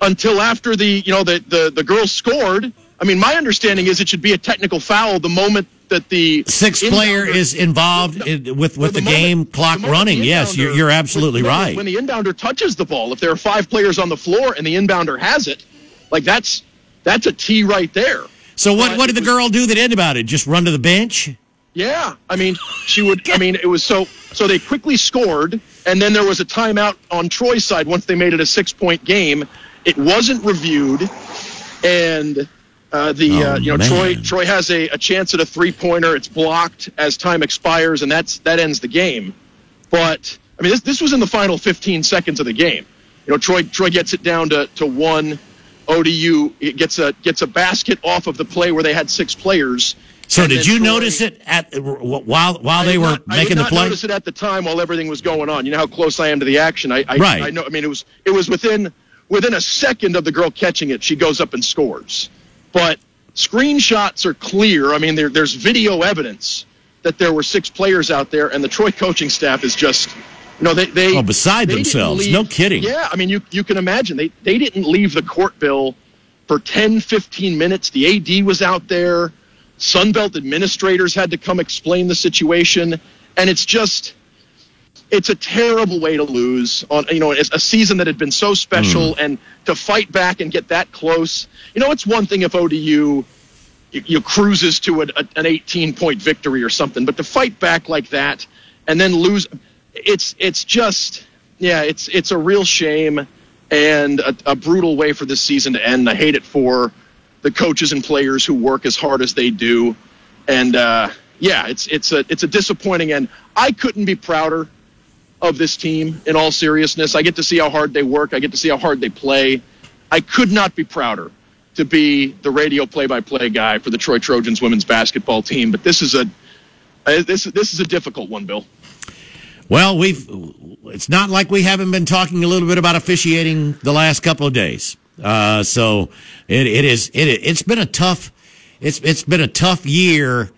until after the you know the the, the girls scored. I mean, my understanding is it should be a technical foul the moment that the Sixth player is involved in, with with the, moment- game clock the running. the Yes, you're, you're absolutely when- right. When the inbounder touches the ball, if there are five players on the floor and the inbounder has it, like that's that's a T right there. so what but what did the was- girl do that ended about it? Just run to the bench? Yeah, I mean, she would. I mean, it was so. So they quickly scored, and then there was a timeout on Troy's side once they made it a six-point game. It wasn't reviewed, and uh, the Oh, uh, you know man. Troy Troy has a, a chance at a three-pointer. It's blocked as time expires, and that's that ends the game. But I mean, this this was in the final 15 seconds of the game. You know, Troy Troy gets it down to to one. ODU it gets a gets a basket off of the play where they had six players. So did you Troy- notice it at while while I they were not- I making did the not play? notice it at the time while everything was going on. You know how close I am to the action. I, I, Right. I know. I mean, it was it was within within a second of the girl catching it, she goes up and scores. But screenshots are clear. I mean, there, there's video evidence that there were six players out there, and the Troy coaching staff is just, you know, they they Oh, beside they themselves. leave- No kidding. Yeah, I mean, you you can imagine they they didn't leave the court bill for 10, 15 minutes. The AD was out there. Sunbelt administrators had to come explain the situation, and it's just it's a terrible way to lose on you know a season that had been so special and to fight back and get that close you know it's one thing if odu you, you cruises to a, a, an 18 point victory or something but to fight back like that and then lose it's it's just yeah it's it's a real shame and a, a brutal way for this season to end. I hate it for the coaches and players who work as hard as they do. And uh, yeah it's it's a it's a disappointing end. I couldn't be prouder of this team in all seriousness. I get to see how hard they work. I get to see how hard they play. I could not be prouder to be the radio play-by-play guy for the Troy Trojans women's basketball team. But this is a uh, this this is a difficult one, Bill. Well, we've it's not like we haven't been talking a little bit about officiating the last couple of days. Uh, so it, it is it it's been a tough it's it's been a tough year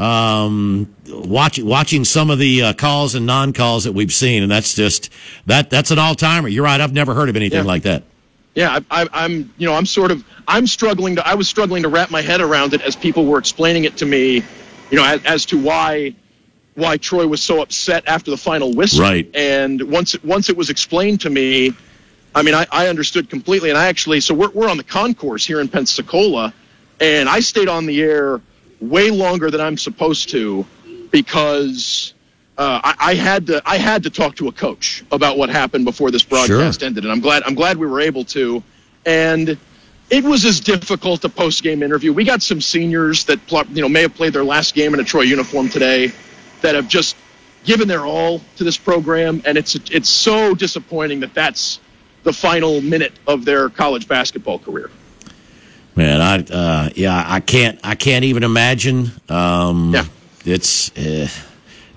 um, watching watching some of the uh, calls and non calls that we've seen, and that's just that that's an all timer. You're right. I've never heard of anything Yeah. like that. Yeah, I, I, I'm you know I'm sort of I'm struggling to I was struggling to wrap my head around it as people were explaining it to me, you know, as, as to why why Troy was so upset after the final whistle. Right. And once it, once it was explained to me, I mean I, I understood completely. And I actually so we're we're on the concourse here in Pensacola, and I stayed on the air way longer than I'm supposed to because. Uh, I, I had to. I had to talk to a coach about what happened before this broadcast Sure. ended, and I'm glad. I'm glad we were able to. And it was as difficult a post game interview. We got some seniors that you know may have played their last game in a Troy uniform today, that have just given their all to this program, and it's it's so disappointing that that's the final minute of their college basketball career. Man, I uh, yeah, I can't I can't even imagine. Um, Yeah. it's. Uh,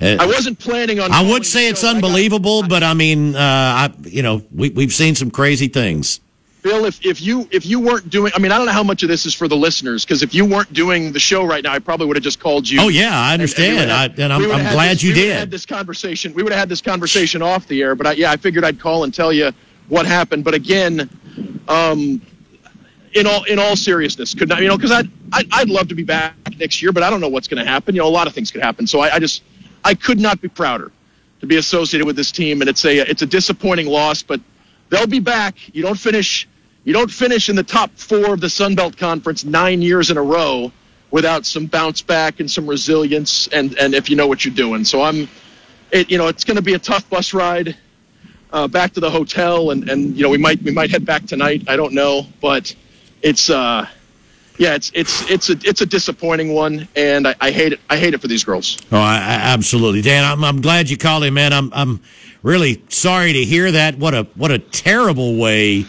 I wasn't planning on. I would say it's show. I got- unbelievable, but I mean, uh, I you know, we we've seen some crazy things. Bill, if, if you if you weren't doing, I mean, I don't know how much of this is for the listeners because if you weren't doing the show right now, I probably would have just called you. Oh yeah, I and- and we understand, I, and I'm, I'm glad this- you have had did. this conversation. We would have had this conversation off the air, but I, yeah, I figured I'd call and tell you what happened. But again, um, in all in all seriousness, could not you know because I'd, I'd I'd love to be back next year, but I don't know what's going to happen. You know, a lot of things could happen. So I, I just I could not be prouder to be associated with this team, and it's a it's a disappointing loss, but they'll be back. You don't finish you don't finish in the top four of the Sun Belt Conference nine years in a row without some bounce back and some resilience, and and if you know what you're doing. So I'm, it you know it's going to be a tough bus ride uh, back to the hotel, and and you know we might we might head back tonight. I don't know, but it's uh yeah it's it's it's a it's a disappointing one, and I, I hate it. I hate it for these girls. Oh, I, I, absolutely, Dan. I'm I'm glad you called in, man. I'm I'm really sorry to hear that. What a what a terrible way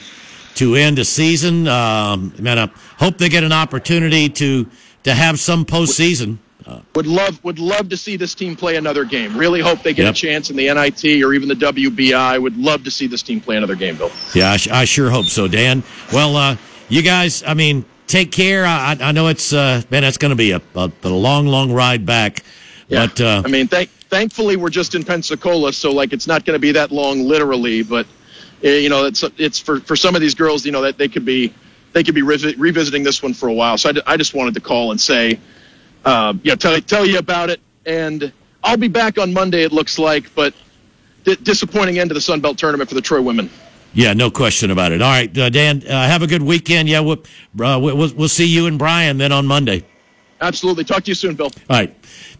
to end a season. Um, man, I hope they get an opportunity to to have some postseason. Would love would love to see this team play another game. Really hope they get Yep. a chance in the NIT or even the WBI. Would love to see this team play another game, Bill. Yeah, I, I sure hope so, Dan. Well, uh, you guys, I mean, take care. I, I know it's uh, man, it's going to be a, a, a long, long ride back. Yeah. But uh, I mean, thank, thankfully we're just in Pensacola, so like it's not going to be that long literally. But uh, you know, it's it's for for some of these girls, you know, that they could be they could be revi- revisiting this one for a while. So I, I just wanted to call and say, uh, you know, tell tell you about it. And I'll be back on Monday. It looks like, but d- disappointing end to the Sun Belt tournament for the Troy women. Yeah, no question about it. All right, uh, Dan, uh, have a good weekend. Yeah, we'll, uh, we'll we'll see you and Brian then on Monday. Absolutely. Talk to you soon, Bill. All right.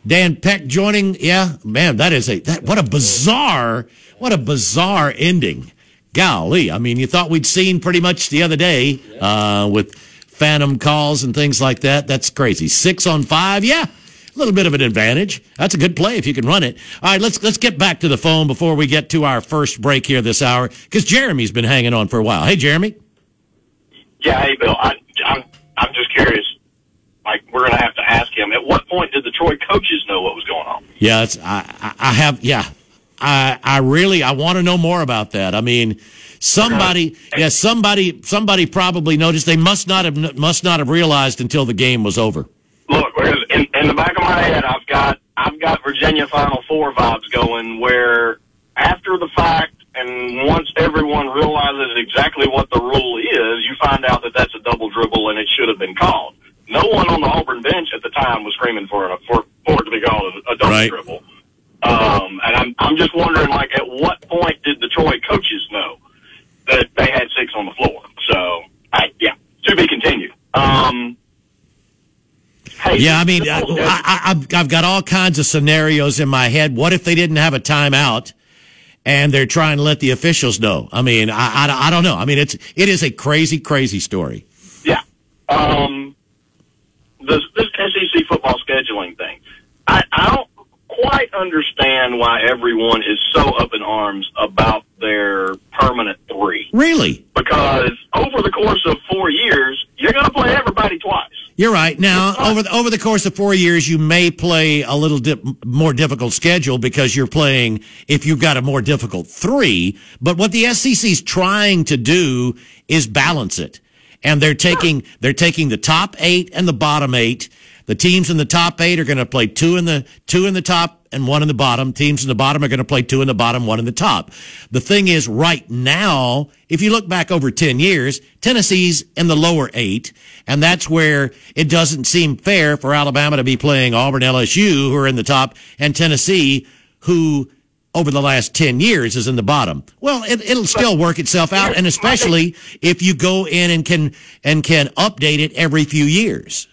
Dan Peck joining. Yeah, man, that is a that, what a bizarre what a bizarre ending. Golly, I mean, you thought we'd seen pretty much the other day uh, with phantom calls and things like that. That's crazy. Six on five, yeah, a little bit of an advantage. That's a good play if you can run it. All right, let's let's get back to the phone before we get to our first break here this hour because Jeremy's been hanging on for a while. Hey, Jeremy. Yeah, hey Bill, I, I'm I'm just curious. Like we're gonna have to ask him. At what point did the Troy coaches know what was going on? Yeah, it's I I- I have yeah. I I really I want to know more about that. I mean, somebody yeah somebody somebody probably noticed. They must not have must not have realized until the game was over. Look, in, in the back of my head, I've got I've got Virginia Final Four vibes going. Where after the fact, and once everyone realizes exactly what the rule is, you find out that that's a double dribble and it should have been called. No one on the Auburn bench at the time was screaming for it for, for it to be called a, a double Right. dribble. Um, and I'm I'm just wondering, like, at what point did the Troy coaches know that they had six on the floor? So, I, yeah, to be continued. Um, hey, Yeah, I mean, I, I, I've got all kinds of scenarios in my head. What if they didn't have a timeout? And they're trying to let the officials know. I mean, I, I, I don't know. I mean, it's it is a crazy, crazy story. Yeah. Um, this, this SEC football scheduling thing. I, I don't quite understand why everyone is so up in arms about their permanent three. Really, Because over the course of four years, you're going to play everybody twice. You're right. Now, over the, over the course of four years, you may play a little dip, more difficult schedule because you're playing if you've got a more difficult three. But what the SEC is trying to do is balance it, and they're taking they're taking the top eight and the bottom eight. The teams in the top eight are going to play two in the two in the top and one in the bottom. Teams in the bottom are going to play two in the bottom, one in the top. The thing is, right now, if you look back over ten years, Tennessee's in the lower eight, and that's where it doesn't seem fair for Alabama to be playing Auburn, LSU, who are in the top, and Tennessee, who over the last 10 years is in the bottom. Well, it, it'll still work itself out, and especially if you go in and can and can update it every few years.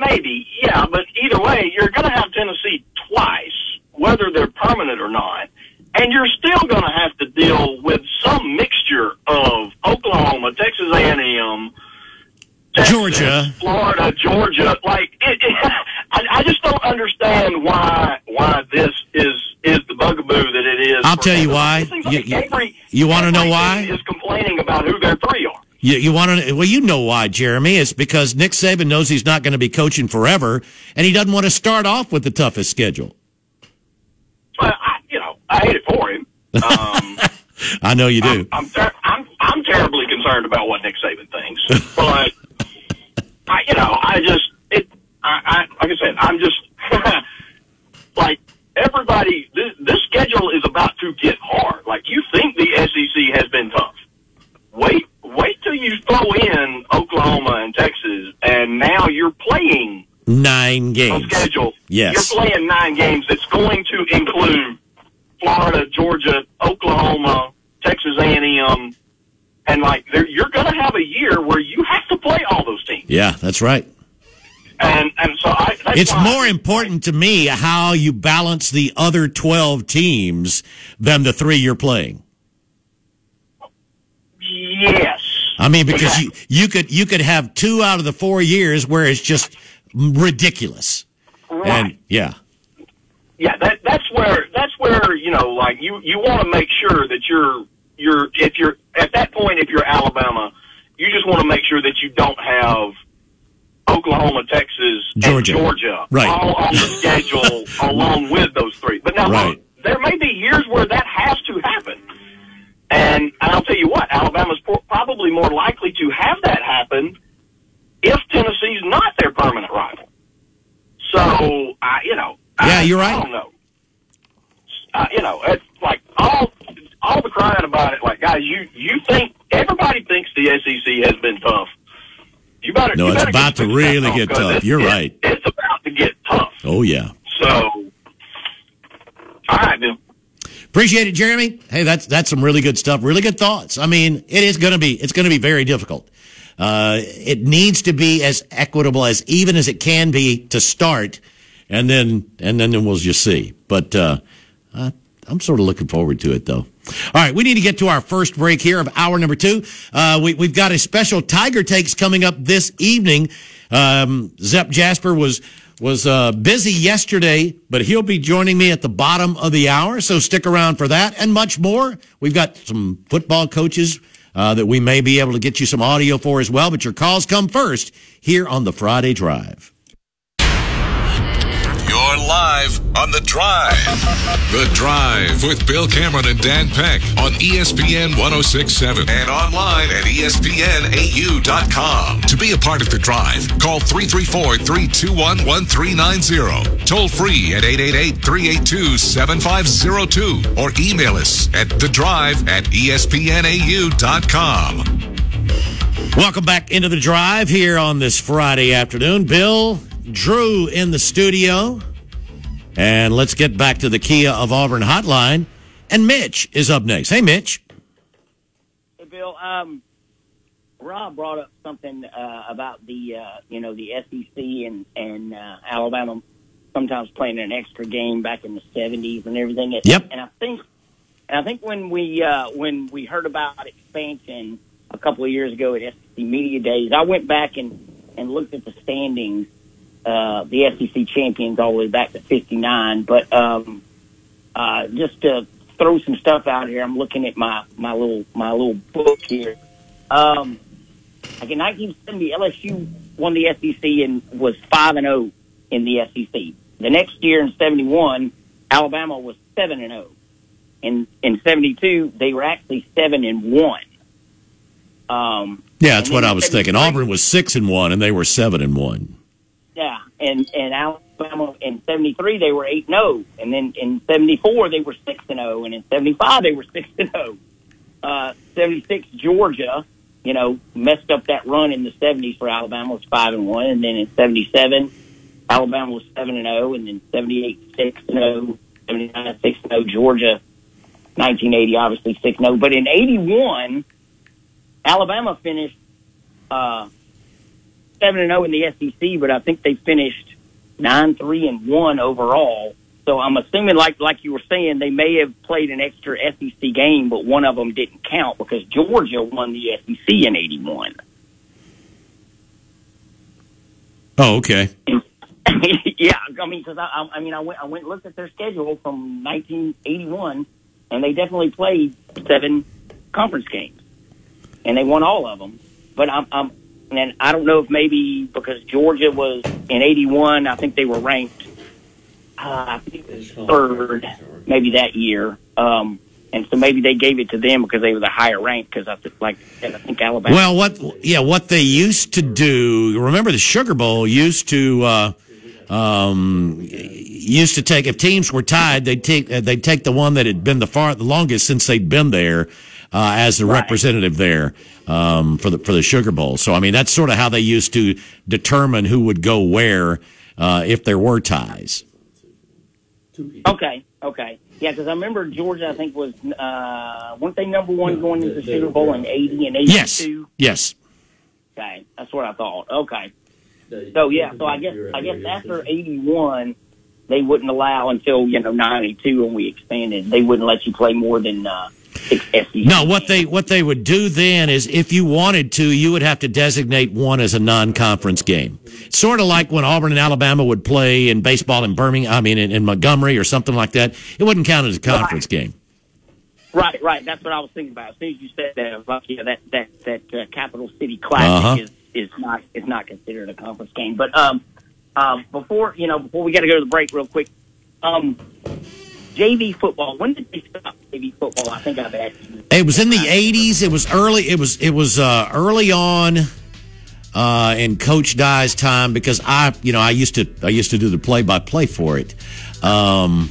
Maybe, yeah, but either way, you're going to have Tennessee twice, whether they're permanent or not, and you're still going to have to deal with some mixture of Oklahoma, Texas A&M, Texas, Georgia. Florida, Georgia. Like, it, it, (laughs) I, I just don't understand why why this is is the bugaboo that it is. I'll tell you why. Seems You- you- every, you wanna know why? Is complaining about who their three are. You, you want to? Well, you know why, Jeremy? It's because Nick Saban knows he's not going to be coaching forever, and he doesn't want to start off with the toughest schedule. Well, I, you know, I hate it for him. Um, (laughs) I know you do. I'm ter- I'm I'm terribly concerned about what Nick Saban thinks, but (laughs) I, you know, I just it. I, I like I said, I'm just (laughs) like everybody. This, this schedule is about to get hard. Like you think the SEC has been tough. Wait, wait till you throw in Oklahoma and Texas, and now you're playing Nine games. schedule. Yes. You're playing nine games that's going to include Florida, Georgia, Oklahoma, Texas A&M, and like you're going to have a year where you have to play all those teams. Yeah, that's right. And and so I, It's more important to me how you balance the other 12 teams than the three you're playing. Yes. I mean, because you, you could you could have two out of the four years where it's just ridiculous. Right. And yeah, yeah, that that's where that's where you know, like you you want to make sure that you're you're if you're at that point if you're Alabama, you just want to make sure that you don't have Oklahoma, Texas, Georgia. and Georgia Right. all on the (laughs) schedule along with those three. But now Right. there may be years where that has to happen. And I'll tell you what, Alabama's pro- probably more likely to have that happen if Tennessee's not their permanent rival. So, I, you know, Yeah, I, you're right. I don't know. Uh, you know, it's like all all the crying about it. Like, guys, you you think everybody thinks the SEC has been tough. You better No, you it's better about to really get tough. it's- You're it's- right. It's about to get tough. Oh yeah. So, all right, Bill. Appreciate it, Jeremy. Hey, that's that's some really good stuff. Really good thoughts. I mean, it is going to be it's going to be very difficult. Uh, it needs to be as equitable as even as it can be to start, and then and then we'll just see. But uh, uh, I'm sort of looking forward to it, though. All right, we need to get to our first break here of hour number two. Uh, we, we've got a special Tiger Takes coming up this evening. Um, Zep Jasper was was uh, busy yesterday, but he'll be joining me at the bottom of the hour. So stick around for that and much more. We've got some football coaches uh, that we may be able to get you some audio for as well. But your calls come first here on the Friday Drive. You're live on The Drive. The Drive with Bill Cameron and Dan Peck on ESPN 1067 and online at ESPNAU.com. To be a part of The Drive, call 334 321 1390. Toll free at 888 382 7502 or email us at The Drive at ESPNAU.com. Welcome back into the drive here on this Friday afternoon. Bill, Drew in the studio. And let's get back to the Kia of Auburn hotline. And Mitch is up next. Hey, Mitch. Hey, Bill. Um, Rob brought up something uh, about the uh, you know the SEC and and uh, Alabama sometimes playing an extra game back in the seventies and everything. Yep. And I think and I think when we uh, when we heard about expansion a couple of years ago at SEC Media Days, I went back and and looked at the standings. Uh, the SEC champions all the way back to '59, but um, uh, just to throw some stuff out here, I'm looking at my my little my little book here. Um, like in 1970, LSU won the SEC and was five and zero in the SEC. The next year in '71, Alabama was seven and zero. In in '72, they were actually seven and one. Um, Yeah, that's what I was thinking. Auburn was six and one, and they were seven and one. Yeah, and and Alabama in '73 they were eight and zero, and then in '74 they were six and zero, and in '75 they were (laughs) six and zero. Uh, '76 Georgia, you know, messed up that run in the '70s for Alabama was five and one, and then in '77 Alabama was seven and zero, and then '78 six and zero, '79 six and zero. Georgia, 1980 obviously six zero, but in '81 Alabama finished. Uh, seven and zero in the SEC, but I think they finished nine three and one overall. So I'm assuming, like like you were saying, they may have played an extra SEC game, but one of them didn't count because Georgia won the SEC in '81. Oh, okay. (laughs) yeah, I mean, because I, I, mean, I went I went and looked at their schedule from 1981, and they definitely played seven conference games, and they won all of them. But I'm, I'm and I don't know if maybe because Georgia was in '81, I think they were ranked, uh, I think it was third, maybe that year. Um, and so maybe they gave it to them because they were the higher rank. Because I th- like I think Alabama. Well, what? Yeah, what they used to do. Remember, the Sugar Bowl used to uh, um, used to take if teams were tied, they'd take uh, they'd take the one that had been the far the longest since they'd been there uh, as the representative there um, for the for the Sugar Bowl. So I mean, that's sort of how they used to determine who would go where uh, if there were ties. Okay, okay. Yeah, because I remember Georgia, I think, was, uh, weren't they number one going into the Sugar Bowl in 80 and 82? Yes, yes. Okay, that's what I thought. Okay. So, yeah, so I guess, I guess after 81, they wouldn't allow until, you know, 92 when we expanded, they wouldn't let you play more than, uh, six SEC. No, what they what they would do then is if you wanted to, you would have to designate one as a non-conference game. Sort of like when Auburn and Alabama would play in baseball in Birmingham, I mean in, in Montgomery or something like that. It wouldn't count as a conference game. Right, right. That's what I was thinking about. As soon as you said that, like, yeah, that that that uh, Capital City Classic Uh-huh. is is not is not considered a conference game. But um, um, before you know, before we got to go to the break, real quick, um, JV football. When did they stop JV football? I think I've asked you. It was in the '80s. It was early. It was it was uh, early on uh, in Coach Dye's time because I, you know, I used to I used to do the play by play for it. Um,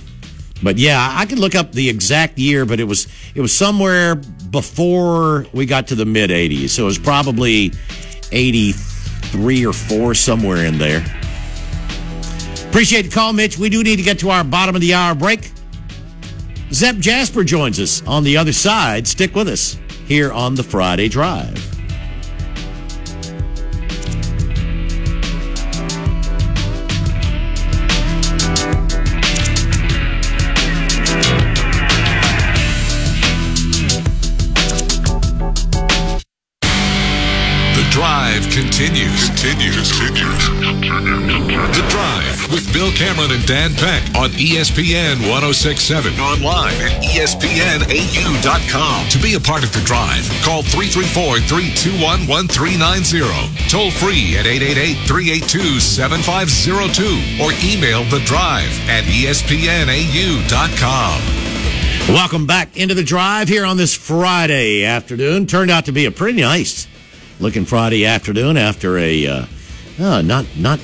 but yeah, I could look up the exact year, but it was it was somewhere before we got to the mid '80s. So it was probably '83 or four, somewhere in there. Appreciate the call, Mitch. We do need to get to our bottom of the hour break. Zep Jasper joins us on the other side. Stick with us here on the Friday Drive. Continues. The drive with Bill Cameron and Dan Peck on ESPN 1067. Online at ESPNAU.com. To be a part of the drive, call 334 321 1390. Toll free at 888 382 7502 or email the drive at ESPNAU.com. Welcome back into the drive here on this Friday afternoon. Turned out to be a pretty nice looking Friday afternoon after a uh, uh, not not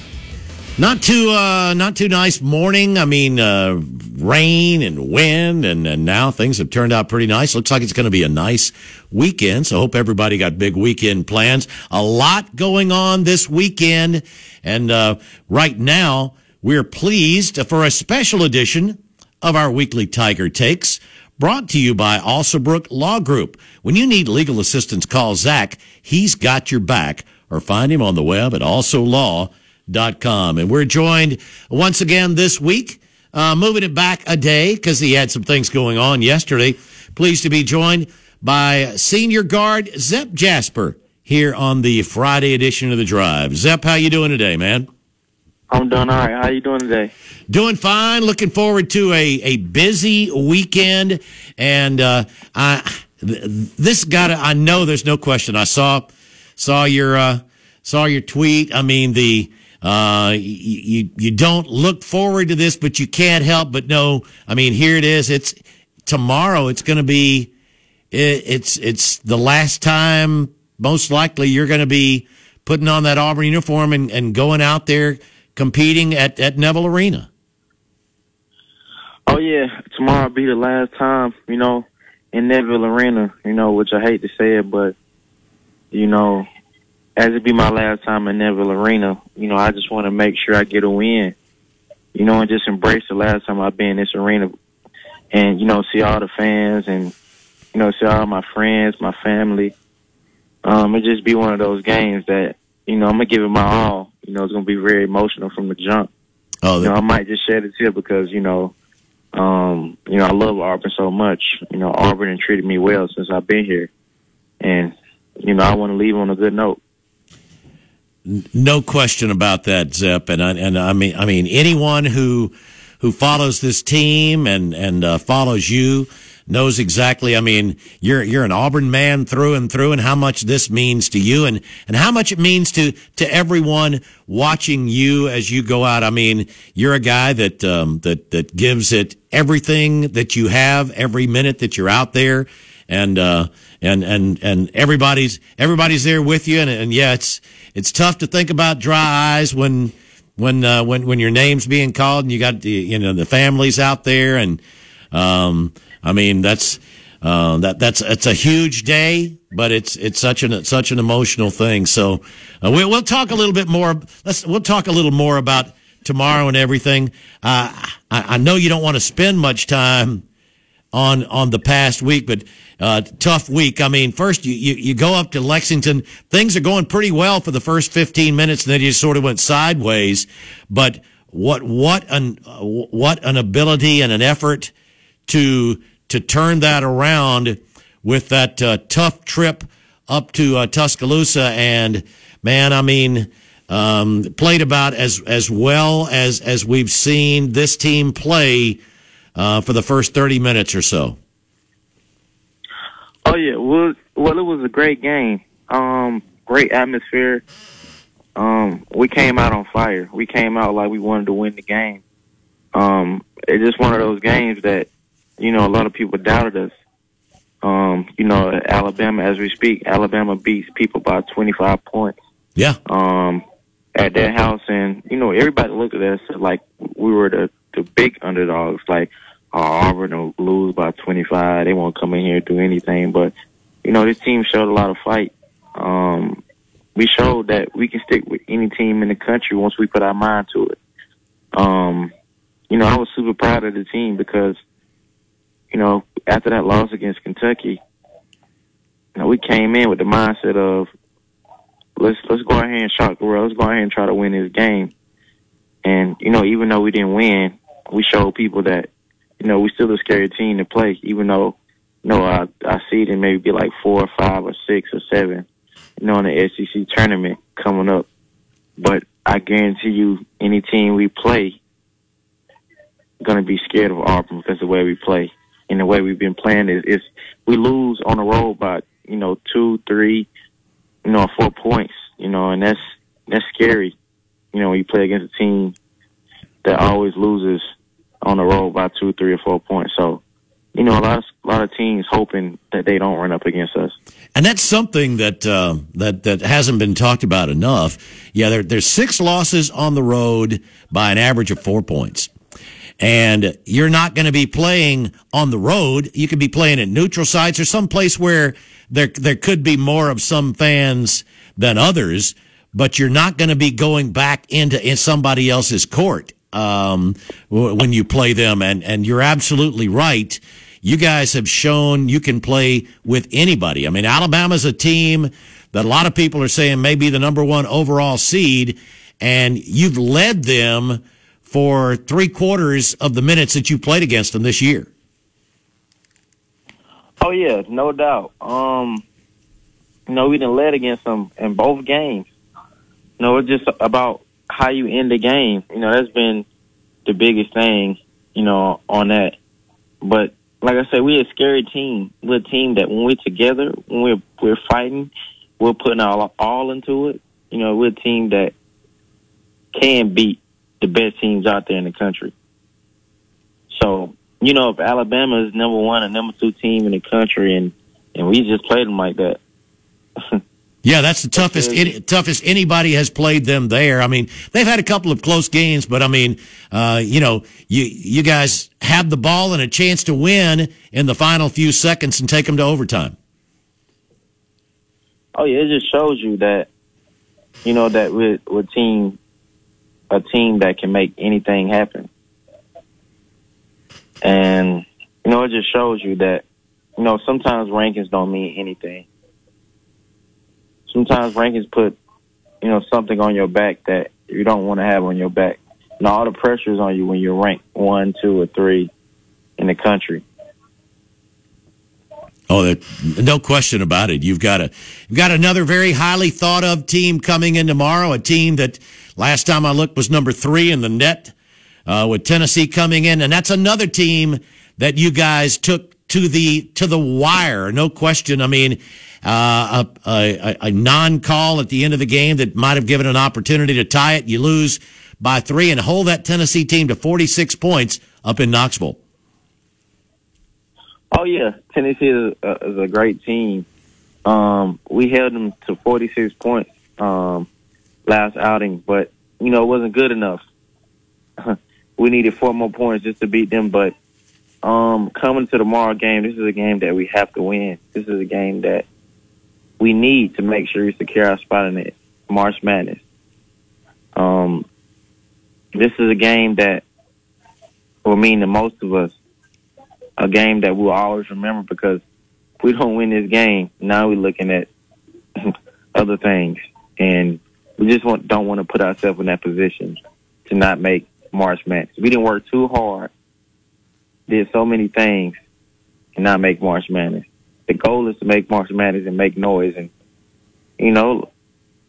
not too uh, not too nice morning. I mean, uh, rain and wind, and, and now things have turned out pretty nice. Looks like it's going to be a nice weekend. So hope everybody got big weekend plans. A lot going on this weekend, and uh, right now we're pleased for a special edition of our weekly Tiger Takes. Brought to you by Alsobrook Law Group. When you need legal assistance, call Zach. He's got your back. Or find him on the web at alsolaw.com. And we're joined once again this week, uh, moving it back a day because he had some things going on yesterday. Pleased to be joined by senior guard Zep Jasper here on the Friday edition of the Drive. Zep, how you doing today, man? I'm doing all right. How you doing today? Doing fine. Looking forward to a, a busy weekend. And uh, I th- this got to, I know there's no question. I saw saw your uh, saw your tweet. I mean the uh, you you don't look forward to this, but you can't help but know. I mean, here it is. It's tomorrow. It's going to be. It, it's it's the last time. Most likely, you're going to be putting on that Auburn uniform and, and going out there competing at, at Neville Arena. Oh yeah, tomorrow be the last time, you know, in Neville Arena. You know, which I hate to say it, but you know, as it be my last time in Neville Arena, you know, I just want to make sure I get a win. You know, and just embrace the last time I've been in this arena, and you know, see all the fans and you know, see all my friends, my family. Um, it just be one of those games that you know I'm gonna give it my all. You know, it's gonna be very emotional from the jump. Oh, you know, I might just shed a tear because you know, um, you know, I love Auburn so much. You know, Auburn has treated me well since I've been here, and you know, I want to leave on a good note. No question about that, Zep. And I, and I mean, I mean, anyone who who follows this team and and uh, follows you knows exactly. I mean, you're you're an Auburn man through and through, and how much this means to you, and and how much it means to to everyone watching you as you go out. I mean, you're a guy that um, that that gives it everything that you have every minute that you're out there, and uh, and and and everybody's everybody's there with you, and and yeah, it's it's tough to think about dry eyes when when uh, when when your name's being called and you got the you know the families out there and um, I mean that's uh, that that's it's a huge day, but it's it's such an such an emotional thing. So uh, we'll we'll talk a little bit more. Let's we'll talk a little more about tomorrow and everything. Uh, I, I know you don't want to spend much time on on the past week, but uh, tough week. I mean, first you, you you go up to Lexington. Things are going pretty well for the first fifteen minutes, and then you sort of went sideways. But what what an what an ability and an effort to to turn that around with that uh, tough trip up to uh, Tuscaloosa, and man, I mean. Um, played about as as well as as we've seen this team play uh, for the first 30 minutes or so. Oh yeah, well, well, it was a great game. Um, great atmosphere. Um, we came out on fire. We came out like we wanted to win the game. Um, it's just one of those games that, you know, a lot of people doubted us. Um, you know, Alabama, as we speak, Alabama beats people by 25 points. Yeah. Um, at their house, and you know, everybody looked at us like we were the the big underdogs. Like, oh, Auburn will lose by 25. They won't come in here and do anything. But you know, this team showed a lot of fight. Um, we showed that we can stick with any team in the country once we put our mind to it. um, you know, I was super proud of the team because, you know, after that loss against Kentucky, you know, we came in with the mindset of let's let's go ahead and shock the world. Let's go ahead and try to win this game. And you know, even though we didn't win, we showed people that you know we still a scary team to play. Even though you know I I see them maybe be like four or five or six or seven, you know, in the SEC tournament coming up. But I guarantee you, any team we play, to be scared of Auburn because the way we play and the way we've been playing is, is we lose on the road by you know two, three, you know, four points, you know, and that's that's scary. You know, when you play against a team that always loses on the road by two, three, or four points. So, you know, a lot of a lot of teams hoping that they don't run up against us. And that's something that uh, that that hasn't been talked about enough. Yeah, there, there's six losses on the road by an average of four points. And you're not going to be playing on the road. You could be playing at neutral sites or some place where there there could be more of some fans than others. But you're not going to be going back into in somebody else's court um, when you play them. And and you're absolutely right. You guys have shown you can play with anybody. I mean, Alabama's a team that a lot of people are saying may be the number one overall seed, and you've led them for three quarters of the minutes that you played against them this year. Oh yeah, no doubt. Um, you know, we didn't led against them in both games. You know, it's just about how you end the game. You know, that's been the biggest thing. You know, on that. But like I said, we're a scary team. We're a team that when we're together, when we're we're fighting, we're putting our all into it. You know, we're a team that can beat the best teams out there in the country. So, you know, if Alabama is number one and number two team in the country, and and we just played them like that. (laughs) Yeah, that's the toughest any, toughest anybody has played them there. I mean, they've had a couple of close games, but I mean, uh, you know, you you guys have the ball and a chance to win in the final few seconds and take them to overtime. Oh yeah, it just shows you that you know that with with team a team that can make anything happen, and you know it just shows you that you know sometimes rankings don't mean anything sometimes rankings put, you know, something on your back that you don't want to have on your back. And all the pressure is on you when you're ranked one, two, or three in the country. Oh, no question about it. You've got a you've got another very highly thought of team coming in tomorrow. A team that last time I looked was number three in the NET, uh, with Tennessee coming in, and that's another team that you guys took to the to the wire. No question. I mean, uh, a, a, a non call at the end of the game that might have given an opportunity to tie it. You lose by three and hold that Tennessee team to 46 points up in Knoxville. Oh yeah, Tennessee is a, is a great team. Um, we held them to 46 points um, last outing, but you know it wasn't good enough. (laughs) we needed four more points just to beat them. But um, coming to the tomorrow game, this is a game that we have to win. This is a game that we need to make sure we secure our spot in it. March Madness. Um, this is a game that will mean to most of us a game that we'll always remember because if we don't win this game, now we're looking at (laughs) other things, and we just want, don't want to put ourselves in that position to not make March Madness. We didn't work too hard, did so many things, and not make March Madness the goal is to make March Madness and make noise. And you know,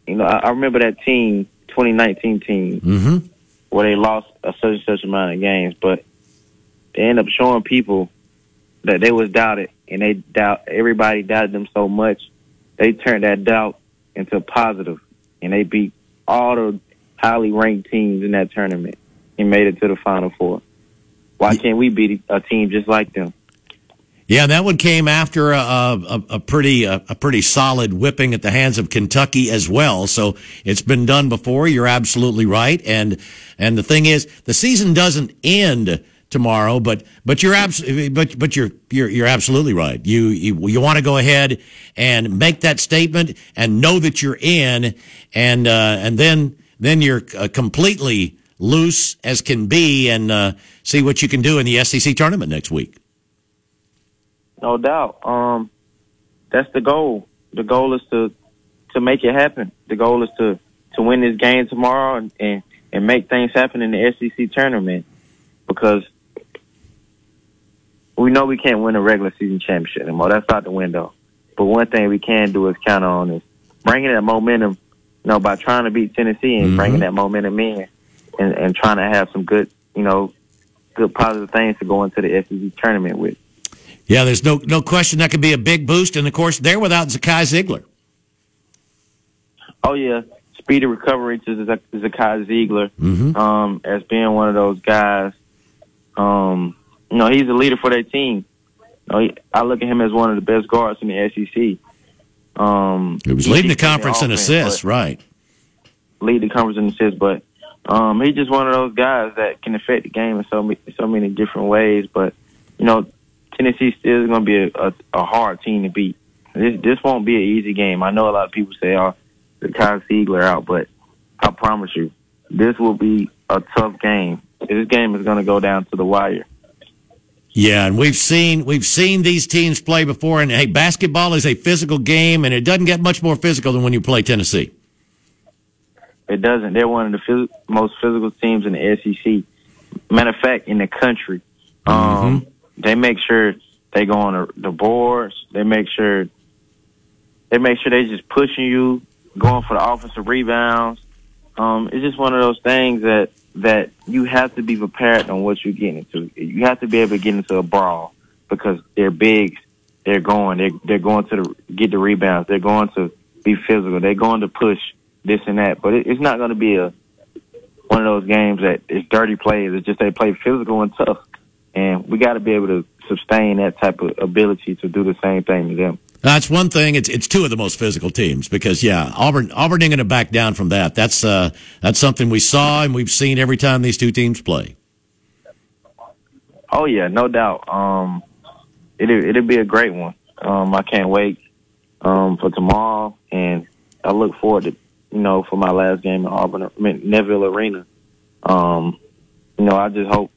you know, I, I remember that team, 2019 team, mm-hmm. where they lost a such and such amount of games, but they end up showing people that they was doubted, and they doubt everybody doubted them so much, they turned that doubt into positive, and they beat all the highly ranked teams in that tournament and made it to the Final Four. Why can't we beat a team just like them? Yeah, that one came after a, a, a pretty a, a, pretty solid whipping at the hands of Kentucky as well. So it's been done before. You're absolutely right, and and the thing is, the season doesn't end tomorrow, but but you're absolutely but but you're you're you're absolutely right. You you you want to go ahead and make that statement and know that you're in, and uh, and then then you're uh, completely loose as can be and uh, see what you can do in the SEC tournament next week. No doubt. Um, that's the goal. The goal is to to make it happen. The goal is to to win this game tomorrow and and, and make things happen in the SEC tournament because we know we can't win a regular season championship anymore. That's out the window. But one thing we can do is count on is bringing that momentum, you know, by trying to beat Tennessee and Mhm. bringing that momentum in and, and trying to have some good, you know, good positive things to go into the SEC tournament with. Yeah, there's no no question that could be a big boost, and of course they're without Zakai Zeigler. Oh yeah, speedy recovery to Zak- Zakai Zeigler Mhm. um, as being one of those guys. Um, you know, he's a leader for that team. You know, he, I look at him as one of the best guards in the SEC. Um, He was leading the conference in assists, right? lead the conference in assists, but um, he's just one of those guys that can affect the game in so many, so many different ways. But you know, Tennessee still is going to be a, a, a hard team to beat. This this won't be an easy game. I know a lot of people say, "Oh, the Kyle Zeigler out," but I promise you, this will be a tough game. This game is going to go down to the wire. Yeah, and we've seen we've seen these teams play before, and hey, basketball is a physical game, and it doesn't get much more physical than when you play Tennessee. It doesn't. They're one of the phys- most physical teams in the SEC. Matter of fact, in the country. Um, They make sure they go on the, the boards. They make sure they make sure they're just pushing you, going for the offensive rebounds. Um, it's just one of those things that that you have to be prepared on what you're getting into. You have to be able to get into a brawl because they're big. They're going. They're they're going to the, get the rebounds. They're going to be physical. They're going to push this and that. But it, it's not going to be a one of those games that it's dirty plays. It's just they play physical and tough, and we got to be able to sustain that type of ability to do the same thing to them. That's one thing. It's it's two of the most physical teams because yeah, Auburn Auburn ain't going to back down from that. That's uh that's something we saw and we've seen every time these two teams play. Oh yeah, no doubt. Um, it it'll be a great one. Um, I can't wait um, for tomorrow, and I look forward to you know for my last game in Auburn, I mean, Neville Arena. Um, you know, I just hope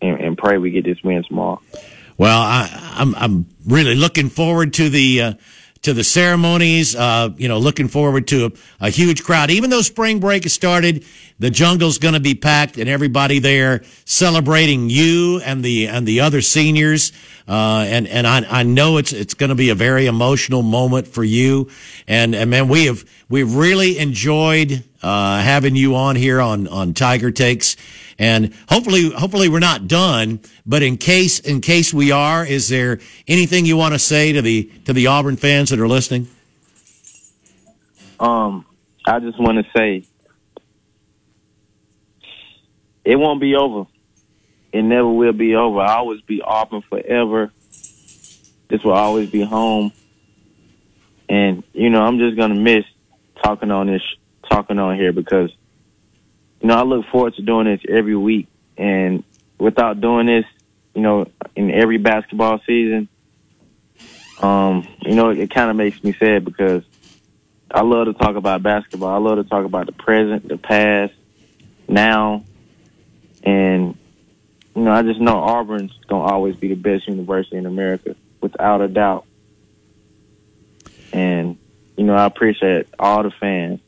and, and pray we get this win tomorrow. Well, I, I'm I'm really looking forward to the uh, to the ceremonies. Uh, you know, looking forward to a, a huge crowd. Even though spring break has started, the jungle's going to be packed, and everybody there celebrating you and the and the other seniors. Uh, and and I, I know it's it's going to be a very emotional moment for you. And and man, we have we've really enjoyed uh, having you on here on on Tiger Takes. And hopefully, hopefully we're not done. But in case, in case we are, is there anything you want to say to the to the Auburn fans that are listening? Um, I just want to say it won't be over. It never will be over. I'll always be Auburn forever. This will always be home. And you know, I'm just gonna miss talking on this, talking on here because you know I look forward to doing this every week. And without doing this, you know, in every basketball season, um, you know, it kind of makes me sad because I love to talk about basketball. I love to talk about the present, the past, now, and you know, I just know Auburn's gonna always be the best university in America, without a doubt. And you know, I appreciate all the fans,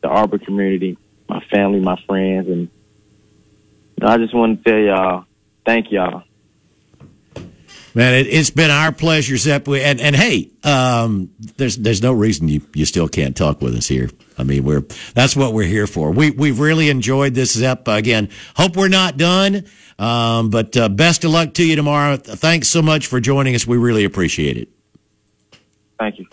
the Auburn community, my family, my friends, and you know, I just want to tell y'all, thank y'all. Man, it, it's been our pleasure, Zep. We- And and hey, um, there's there's no reason you, you still can't talk with us here. I mean, we're that's what we're here for. We we've really enjoyed this, Zep. Again, hope we're not done. Um, but uh, best of luck to you tomorrow. Thanks so much for joining us. We really appreciate it. Thank you.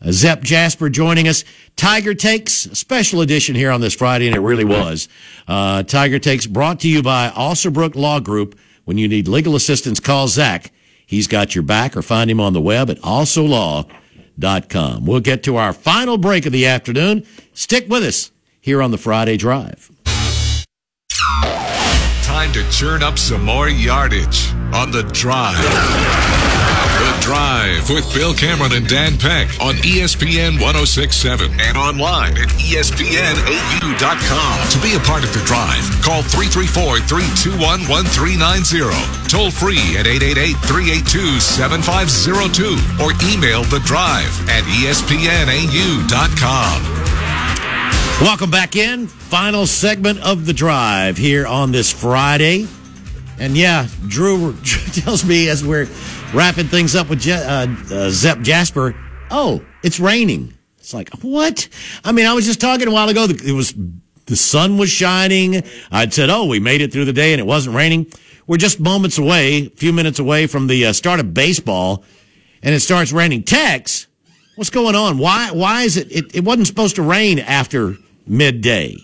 Uh, Zep Jasper joining us. Tiger Takes, special edition here on this Friday, and it really was. Uh, Tiger Takes brought to you by Alsobrook Law Group. When you need legal assistance, call Zach. He's got your back, or find him on the web at alsolaw.com. We'll get to our final break of the afternoon. Stick with us here on the Friday Drive. Time to churn up some more yardage on the drive. Drive with Bill Cameron and Dan Peck on ESPN 1067 and online at ESPNAU.com. To be a part of the drive, call 334 321 1390. Toll free at 888 382 7502 or email the drive at ESPNAU.com. Welcome back in. Final segment of the drive here on this Friday. And yeah, Drew (laughs) tells me as we're wrapping things up with Je- uh, uh, Zep Jasper, oh, it's raining. It's like, what? I mean, I was just talking a while ago. It was, the sun was shining. I'd said, oh, we made it through the day and it wasn't raining. We're just moments away, a few minutes away from the uh, start of baseball and it starts raining. Tex, what's going on? Why, why is it, it, it wasn't supposed to rain after midday?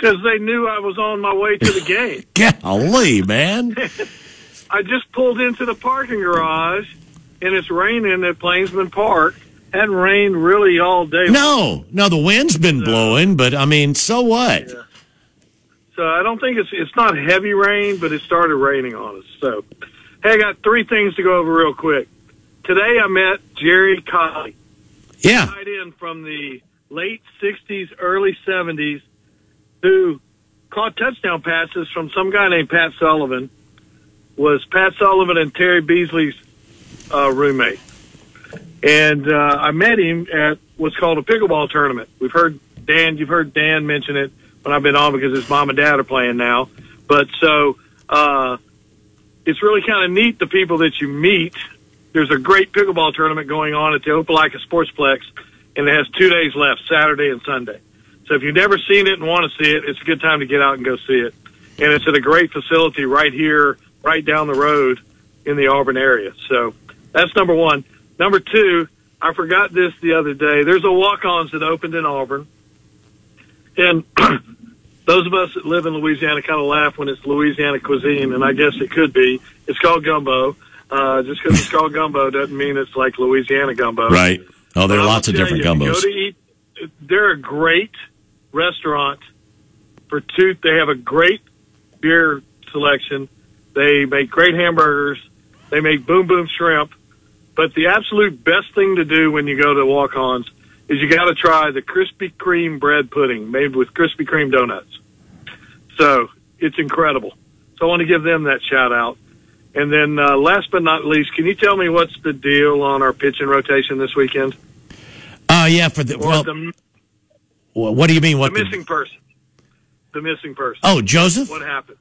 because they knew I was on my way to the game. (laughs) Golly, man. (laughs) I just pulled into the parking garage, and it's raining at Plainsman Park. Hadn't rained really all day. No, no, the wind's been blowing, but I mean, so what? So I don't think it's it's not heavy rain, but it started raining on us. So, hey, I got three things to go over real quick. Today I met Jerry Colley. Yeah. Tight end from the late '60s, early '70s, who caught touchdown passes from some guy named Pat Sullivan. Was Pat Sullivan and Terry Beasley's uh, roommate, and uh, I met him at what's called a pickleball tournament. We've heard Dan, you've heard Dan mention it when I've been on because his mom and dad are playing now. But so uh, it's really kind of neat the people that you meet. There's a great pickleball tournament going on at the Opelika Sportsplex, and it has two days left, Saturday and Sunday. So if you've never seen it and want to see it, it's a good time to get out and go see it. And it's at a great facility right here, right down the road in the Auburn area. So that's number one. Number two, I forgot this the other day. There's a Walk-On's that opened in Auburn, and (clears throat) those of us that live in Louisiana kind of laugh when it's Louisiana cuisine, and I guess it could be. It's called gumbo. Uh, just because it's called gumbo doesn't mean it's like Louisiana gumbo. Right. Oh, there are But lots of different you, you gumbos. Go to eat. They're a great restaurant for two. They have a great beer selection. They make great hamburgers. They make boom boom shrimp. But the absolute best thing to do when you go to Walk-On's is you got to try the Krispy Kreme bread pudding made with Krispy Kreme donuts. So it's incredible. So I want to give them that shout out. And then uh, last but not least, can you tell me what's the deal on our pitching rotation this weekend? Uh, yeah, for the, well, the, wh- what do you mean? What? the- missing person. The missing person. Oh, Joseph? What happened?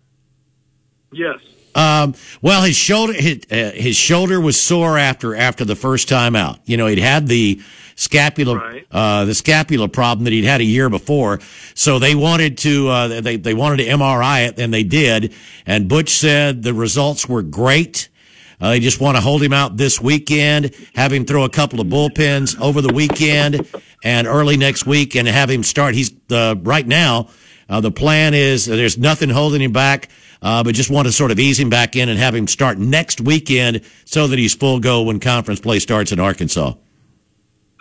Yes. Um, well, his shoulder his, uh, his shoulder was sore after after the first time out. You know, he'd had the scapula uh, the scapula problem that he'd had a year before. So they wanted to uh, they they wanted to MRI it, and they did. And Butch said the results were great. Uh, they just want to hold him out this weekend, have him throw a couple of bullpens over the weekend and early next week, and have him start. He's uh, right now. Uh, the plan is there's nothing holding him back, uh, but just want to sort of ease him back in and have him start next weekend so that he's full go when conference play starts in Arkansas.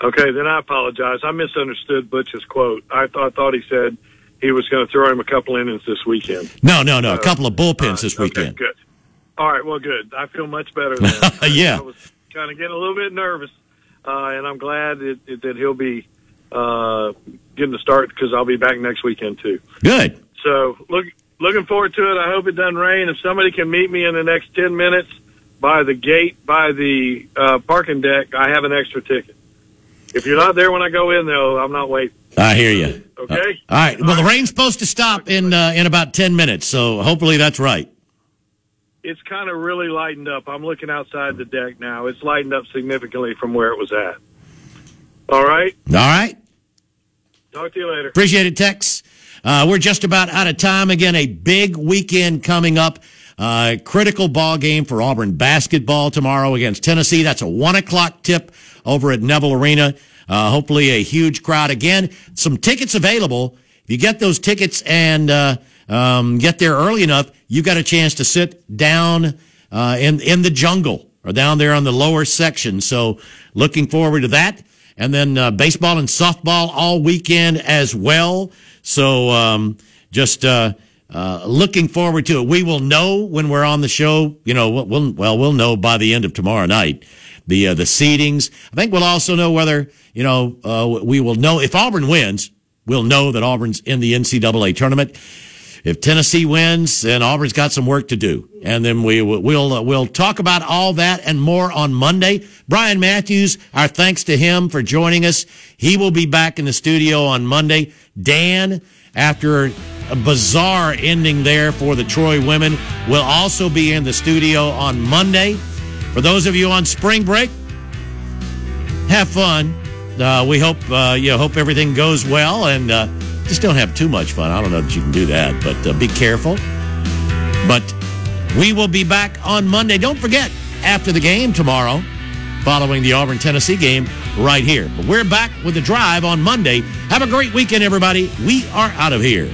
Okay, then I apologize. I misunderstood Butch's quote. I thought, thought he said he was going to throw him a couple innings this weekend. No, no, no. A couple of bullpens this Okay, weekend. good. All right, well, good. I feel much better then. (laughs) Yeah. I was kind of getting a little bit nervous, uh, and I'm glad it, it, that he'll be uh, getting the start because I'll be back next weekend too. Good. So look, looking forward to it. I hope it doesn't rain. If somebody can meet me in the next ten minutes by the gate, by the uh, parking deck, I have an extra ticket. If you're not there when I go in, though, I'm not waiting. I hear you. Okay. All right. Well, the rain's supposed to stop in uh, in about ten minutes, so hopefully that's right. It's kind of really lightened up. I'm looking outside the deck now. It's lightened up significantly from where it was at. All right. All right. Talk to you later. Appreciate it, Tex. Uh, we're just about out of time. Again, a big weekend coming up. Uh, critical ball game for Auburn basketball tomorrow against Tennessee. That's a one o'clock tip over at Neville Arena. Uh, hopefully a huge crowd again. Some tickets available. If you get those tickets and uh, um, get there early enough, you got a chance to sit down uh, in in the jungle or down there on the lower section. So looking forward to that. And then uh, baseball and softball all weekend as well. So um, just uh, uh, looking forward to it. We will know when we're on the show. You know, we'll, we'll well know by the end of tomorrow night the uh, the seedings. I think we'll also know whether you know uh, we will know if Auburn wins. We'll know that Auburn's in the NCAA tournament. If Tennessee wins, then Auburn's got some work to do, and then we we'll uh, we'll talk about all that and more on Monday. Brian Matthews, our thanks to him for joining us. He will be back in the studio on Monday. Dan, after a bizarre ending there for the Troy women, will also be in the studio on Monday. For those of you on spring break, have fun. Uh, we hope uh, you hope everything goes well and uh, just don't have too much fun. I don't know that you can do that, but uh, be careful. But we will be back on Monday. Don't forget after the game tomorrow, following the Auburn Tennessee game, right here. But we're back with the drive on Monday. Have a great weekend, everybody. We are out of here.